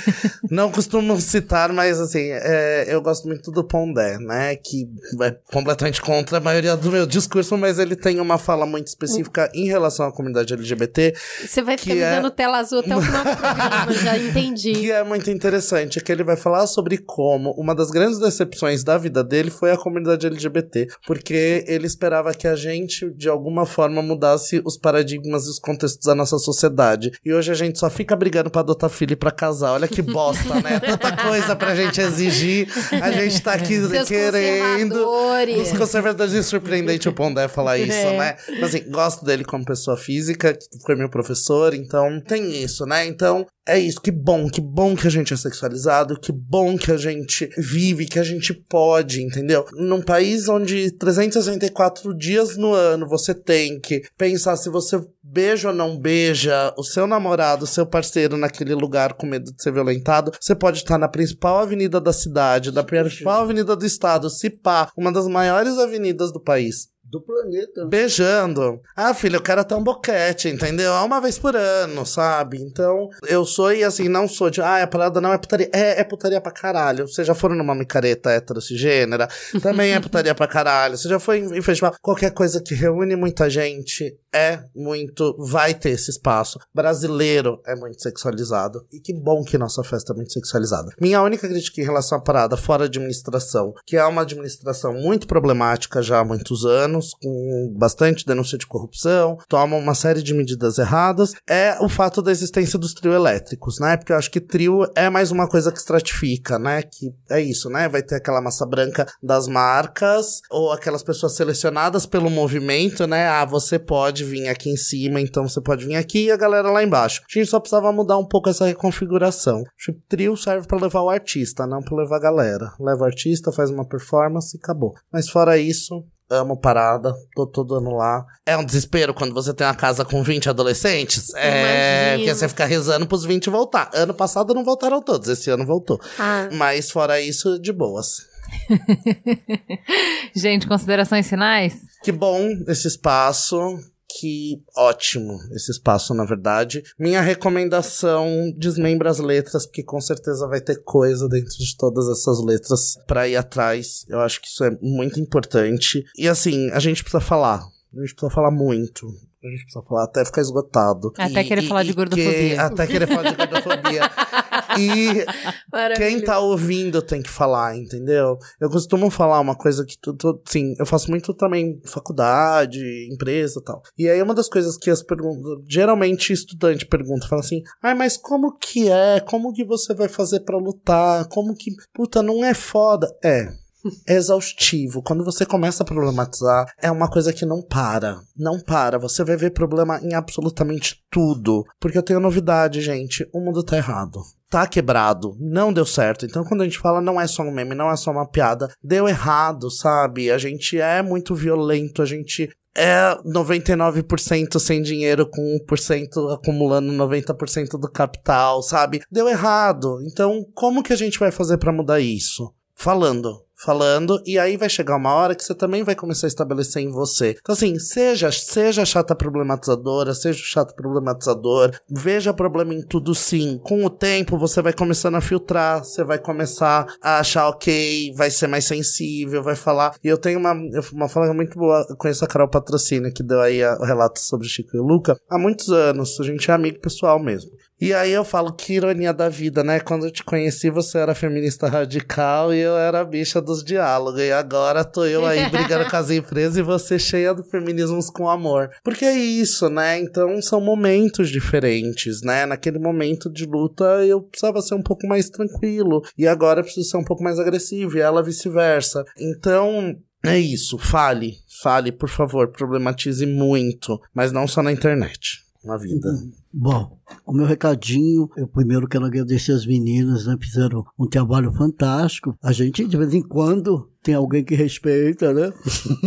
Speaker 3: [laughs] não costumo citar, mas assim, é, eu gosto muito do Pondé, né? Que é completamente contra a maioria do meu discurso, mas ele tem uma fala muito específica em relação à comunidade LGBT.
Speaker 5: Você vai ficar me
Speaker 3: é-
Speaker 5: dando tela azul até o final do programa, [laughs] já entendi.
Speaker 3: Que é muito interessante, que ele vai falar sobre como uma das grandes decepções da vida dele foi a comunidade LGBT, porque ele esperava que a gente, de alguma forma, mudasse os paradigmas e os contextos da nossa sociedade. E hoje a gente só fica brigando pra adotar filho e pra casar. Olha que bosta, né? Tanta coisa pra gente exigir. A gente tá aqui
Speaker 5: Seus
Speaker 3: querendo.
Speaker 5: conservadores.
Speaker 3: Os conservadores e surpreendente o Pondé falar isso,
Speaker 5: É.
Speaker 3: né? Mas assim, gosto dele como pessoa física, que foi meu professor, então tem isso, né? Então, é isso, que bom, que bom que a gente é sexualizado, que bom que a gente vive, que a gente pode, entendeu? Num país onde 364 dias no ano você tem que pensar se você beija ou não beija o seu namorado, o seu parceiro naquele lugar com medo de ser violentado, você pode estar na principal avenida da cidade, da principal avenida do estado, se pá, uma das maiores avenidas do país.
Speaker 4: Do planeta.
Speaker 3: Beijando. Ah, filho, eu quero até um boquete, entendeu? É uma vez por ano, sabe? Então, eu sou e assim, não sou de. Ah, a parada não é putaria. É, é putaria pra caralho. Vocês já foram numa micareta heterocigênera? [laughs] Também é putaria pra caralho. Você já foi em em festival? Qualquer coisa que reúne muita gente é muito. Vai ter esse espaço. Brasileiro é muito sexualizado. E que bom que nossa festa é muito sexualizada. Minha única crítica em relação à parada, fora administração, que é uma administração muito problemática já há muitos anos, com bastante denúncia de corrupção, toma uma série de medidas erradas, é o fato da existência dos trio elétricos, né? Porque eu acho que trio é mais uma coisa que estratifica, né? Que é isso, né? Vai ter aquela massa branca das marcas, ou aquelas pessoas selecionadas pelo movimento, né? Ah, você pode vir aqui em cima, então você pode vir aqui e a galera lá embaixo. A gente só precisava mudar um pouco essa reconfiguração. Que trio serve pra levar o artista, não pra levar a galera. Leva o artista, faz uma performance e acabou. Mas fora isso, amo parada, tô todo ano lá. É um desespero quando você tem uma casa com 20 adolescentes. É,
Speaker 5: Imagino.
Speaker 3: porque você fica rezando pros 20 voltar. Ano passado não voltaram todos, esse ano voltou.
Speaker 5: Ah,
Speaker 3: Mas fora isso, de boas. [laughs]
Speaker 1: Gente, considerações finais?
Speaker 3: Que bom esse espaço. Que ótimo esse espaço, na verdade. Minha recomendação: desmembra as letras, porque com certeza vai ter coisa dentro de todas essas letras pra ir atrás. Eu acho que isso é muito importante. E assim, a gente precisa falar. A gente precisa falar muito. A gente precisa falar até ficar esgotado.
Speaker 1: Até querer falar de
Speaker 3: que-
Speaker 1: gordofobia.
Speaker 3: até querer falar de gordofobia. [laughs] E [laughs] quem tá ouvindo tem que falar, entendeu? Eu costumo falar uma coisa que tu, tu sim, eu faço muito também faculdade, empresa e tal. E aí uma das coisas que as perguntas, geralmente estudante pergunta, fala assim: "Ai, mas como que é? Como que você vai fazer para lutar? Como que, puta, não é foda?" É, é exaustivo. Quando você começa a problematizar, é uma coisa que não para. Não para. Você vai ver problema em absolutamente tudo. Porque eu tenho novidade, gente. O mundo tá errado. Tá quebrado. Não deu certo. Então, quando a gente fala, não é só um meme, não é só uma piada. Deu errado, sabe? A gente é muito violento. A gente é 99% sem dinheiro com 1% acumulando 90% do capital, sabe? Deu errado. Então, como que a gente vai fazer para mudar isso? Falando falando, e aí vai chegar uma hora que você também vai começar a estabelecer em você. Então, assim, seja, seja chata problematizadora, seja chato problematizador, veja problema em tudo sim. Com o tempo, você vai começando a filtrar, você vai começar a achar ok, vai ser mais sensível, vai falar. E eu tenho uma, uma fala muito boa, eu conheço a Carol Patrocínio, que deu aí o relato sobre Chico e Luca, há muitos anos, a gente é amigo pessoal mesmo. E aí eu falo, que ironia da vida, né? Quando eu te conheci, você era feminista radical e eu era bicha dos diálogos. E agora tô eu aí [laughs] brigando com as empresas e você cheia de feminismos com amor. Porque é isso, né? Então são momentos diferentes, né? Naquele momento de luta eu precisava ser um pouco mais tranquilo. E agora eu preciso ser um pouco mais agressivo. E ela vice-versa. Então, é isso. Fale. Fale, por favor. Problematize muito. Mas não só na internet na vida.
Speaker 4: Bom, o meu recadinho, eu primeiro quero agradecer as meninas, né? Fizeram um trabalho fantástico. A gente, de vez em quando, tem alguém que respeita, né?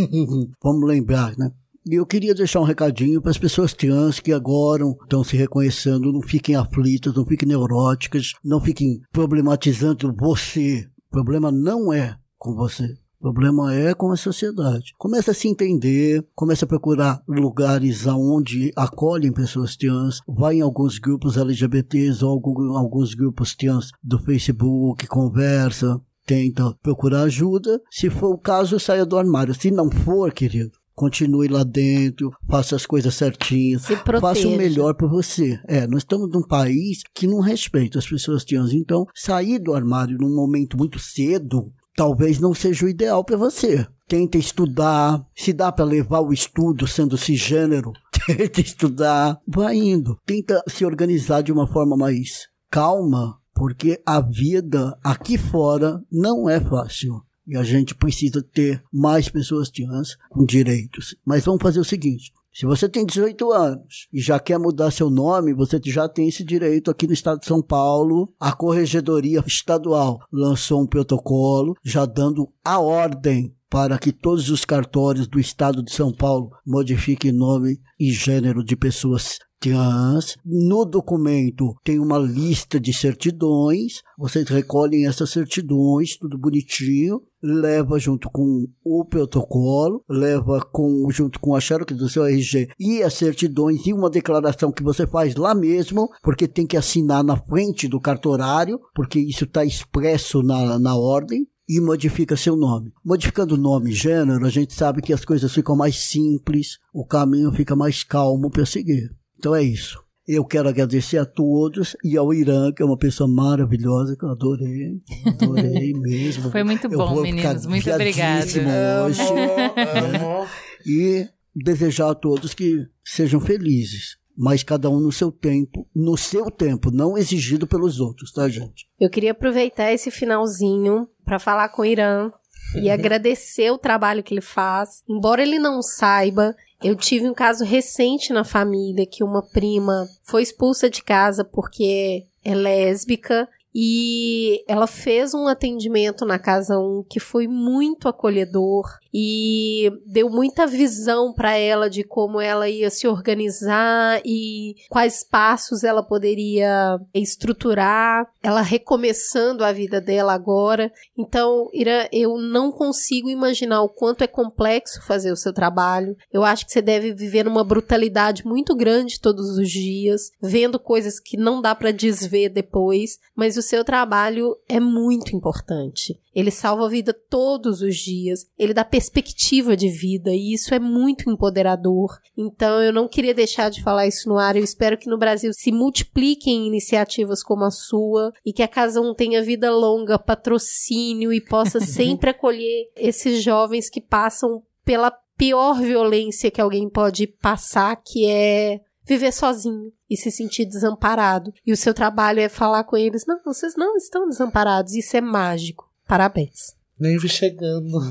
Speaker 4: [laughs] Vamos lembrar, né? E eu queria deixar um recadinho para as pessoas trans que agora estão se reconhecendo, não fiquem aflitas, não fiquem neuróticas, não fiquem problematizando você. O problema não é com você. O problema é com a sociedade. Começa a se entender, começa a procurar lugares onde acolhem pessoas trans, vai em alguns grupos LGBTs ou alguns grupos trans do Facebook, conversa, tenta procurar ajuda. Se for o caso, saia do armário. Se não for, querido, continue lá dentro, faça as coisas certinhas, faça o melhor por você. É, nós estamos num país que não respeita as pessoas trans, então sair do armário num momento muito cedo talvez não seja o ideal para você. Tenta estudar, se dá para levar o estudo sendo cisgênero, [laughs] tenta estudar, vai indo. Tenta se organizar de uma forma mais calma, porque a vida aqui fora não é fácil. E a gente precisa ter mais pessoas trans com direitos. Mas vamos fazer o seguinte: se você tem 18 anos e já quer mudar seu nome, você já tem esse direito aqui no estado de São Paulo. A Corregedoria Estadual lançou um protocolo já dando a ordem para que todos os cartórios do estado de São Paulo modifiquem nome e gênero de pessoas trans. No documento tem uma lista de certidões, vocês recolhem essas certidões, tudo bonitinho, leva junto com o protocolo, leva com, junto com a xerox do seu RG e as certidões e uma declaração que você faz lá mesmo, porque tem que assinar na frente do cartorário, porque isso está expresso na, na ordem e modifica seu nome. Modificando nome e gênero, a gente sabe que as coisas ficam mais simples, o caminho fica mais calmo para seguir. Então é isso. Eu quero agradecer a todos e ao Irã, que é uma pessoa maravilhosa, que eu adorei. Adorei [laughs] mesmo.
Speaker 1: Foi muito bom, meninos. Muito obrigada.
Speaker 4: hoje. Amo, amo. [laughs] E desejar a todos que sejam felizes. Mas cada um no seu tempo, no seu tempo, não exigido pelos outros, tá, gente?
Speaker 5: Eu queria aproveitar esse finalzinho para falar com o Irã e [laughs] agradecer o trabalho que ele faz. Embora ele não saiba, eu tive um caso recente na família que uma prima foi expulsa de casa porque é lésbica e ela fez um atendimento na Casa 1 que foi muito acolhedor e deu muita visão para ela de como ela ia se organizar e quais passos ela poderia estruturar, ela recomeçando a vida dela agora. Então, Ira, eu não consigo imaginar o quanto é complexo fazer o seu trabalho. Eu acho que você deve viver numa brutalidade muito grande todos os dias, vendo coisas que não dá para desver depois, mas o seu trabalho é muito importante. Ele salva a vida todos os dias, ele dá perspectiva de vida e isso é muito empoderador. Então eu não queria deixar de falar isso no ar. Eu espero que no Brasil se multipliquem iniciativas como a sua e que a Casa 1 tenha vida longa, patrocínio e possa [laughs] sempre acolher esses jovens que passam pela pior violência que alguém pode passar, que é viver sozinho e se sentir desamparado. E o seu trabalho é falar com eles: não, vocês não estão desamparados. Isso é mágico. Parabéns.
Speaker 3: Nem vi chegando. [laughs]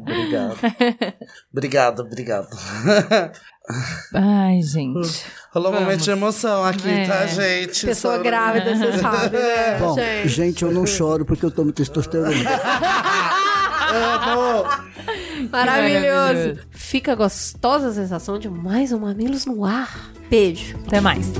Speaker 3: obrigado. Obrigado, obrigado.
Speaker 1: Ai, gente.
Speaker 3: Rolou um momento de emoção aqui,
Speaker 1: É.
Speaker 3: tá, gente?
Speaker 5: Pessoa grávida, você [laughs] sabe, né?
Speaker 4: Bom,
Speaker 5: gente?
Speaker 4: gente, eu não choro porque eu tomo testosterona. [laughs]
Speaker 3: Amo!
Speaker 1: Maravilhoso.
Speaker 5: Fica gostosa a sensação de mais um Mamilos no ar. Beijo.
Speaker 1: Até mais.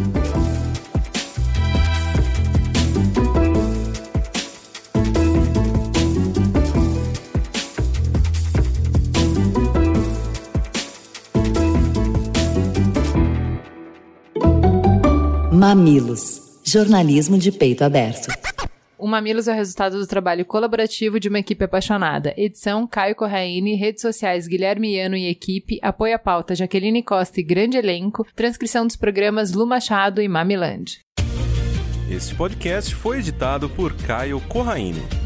Speaker 2: Mamilos. Jornalismo de peito aberto.
Speaker 1: O Mamilos é o resultado do trabalho colaborativo de uma equipe apaixonada. Edição Caio Corraine, redes sociais Guilherme Iano e equipe, apoio à pauta Jaqueline Costa e grande elenco, transcrição dos programas Lu Machado e Mamiland.
Speaker 10: Este podcast foi editado por Caio Corraine.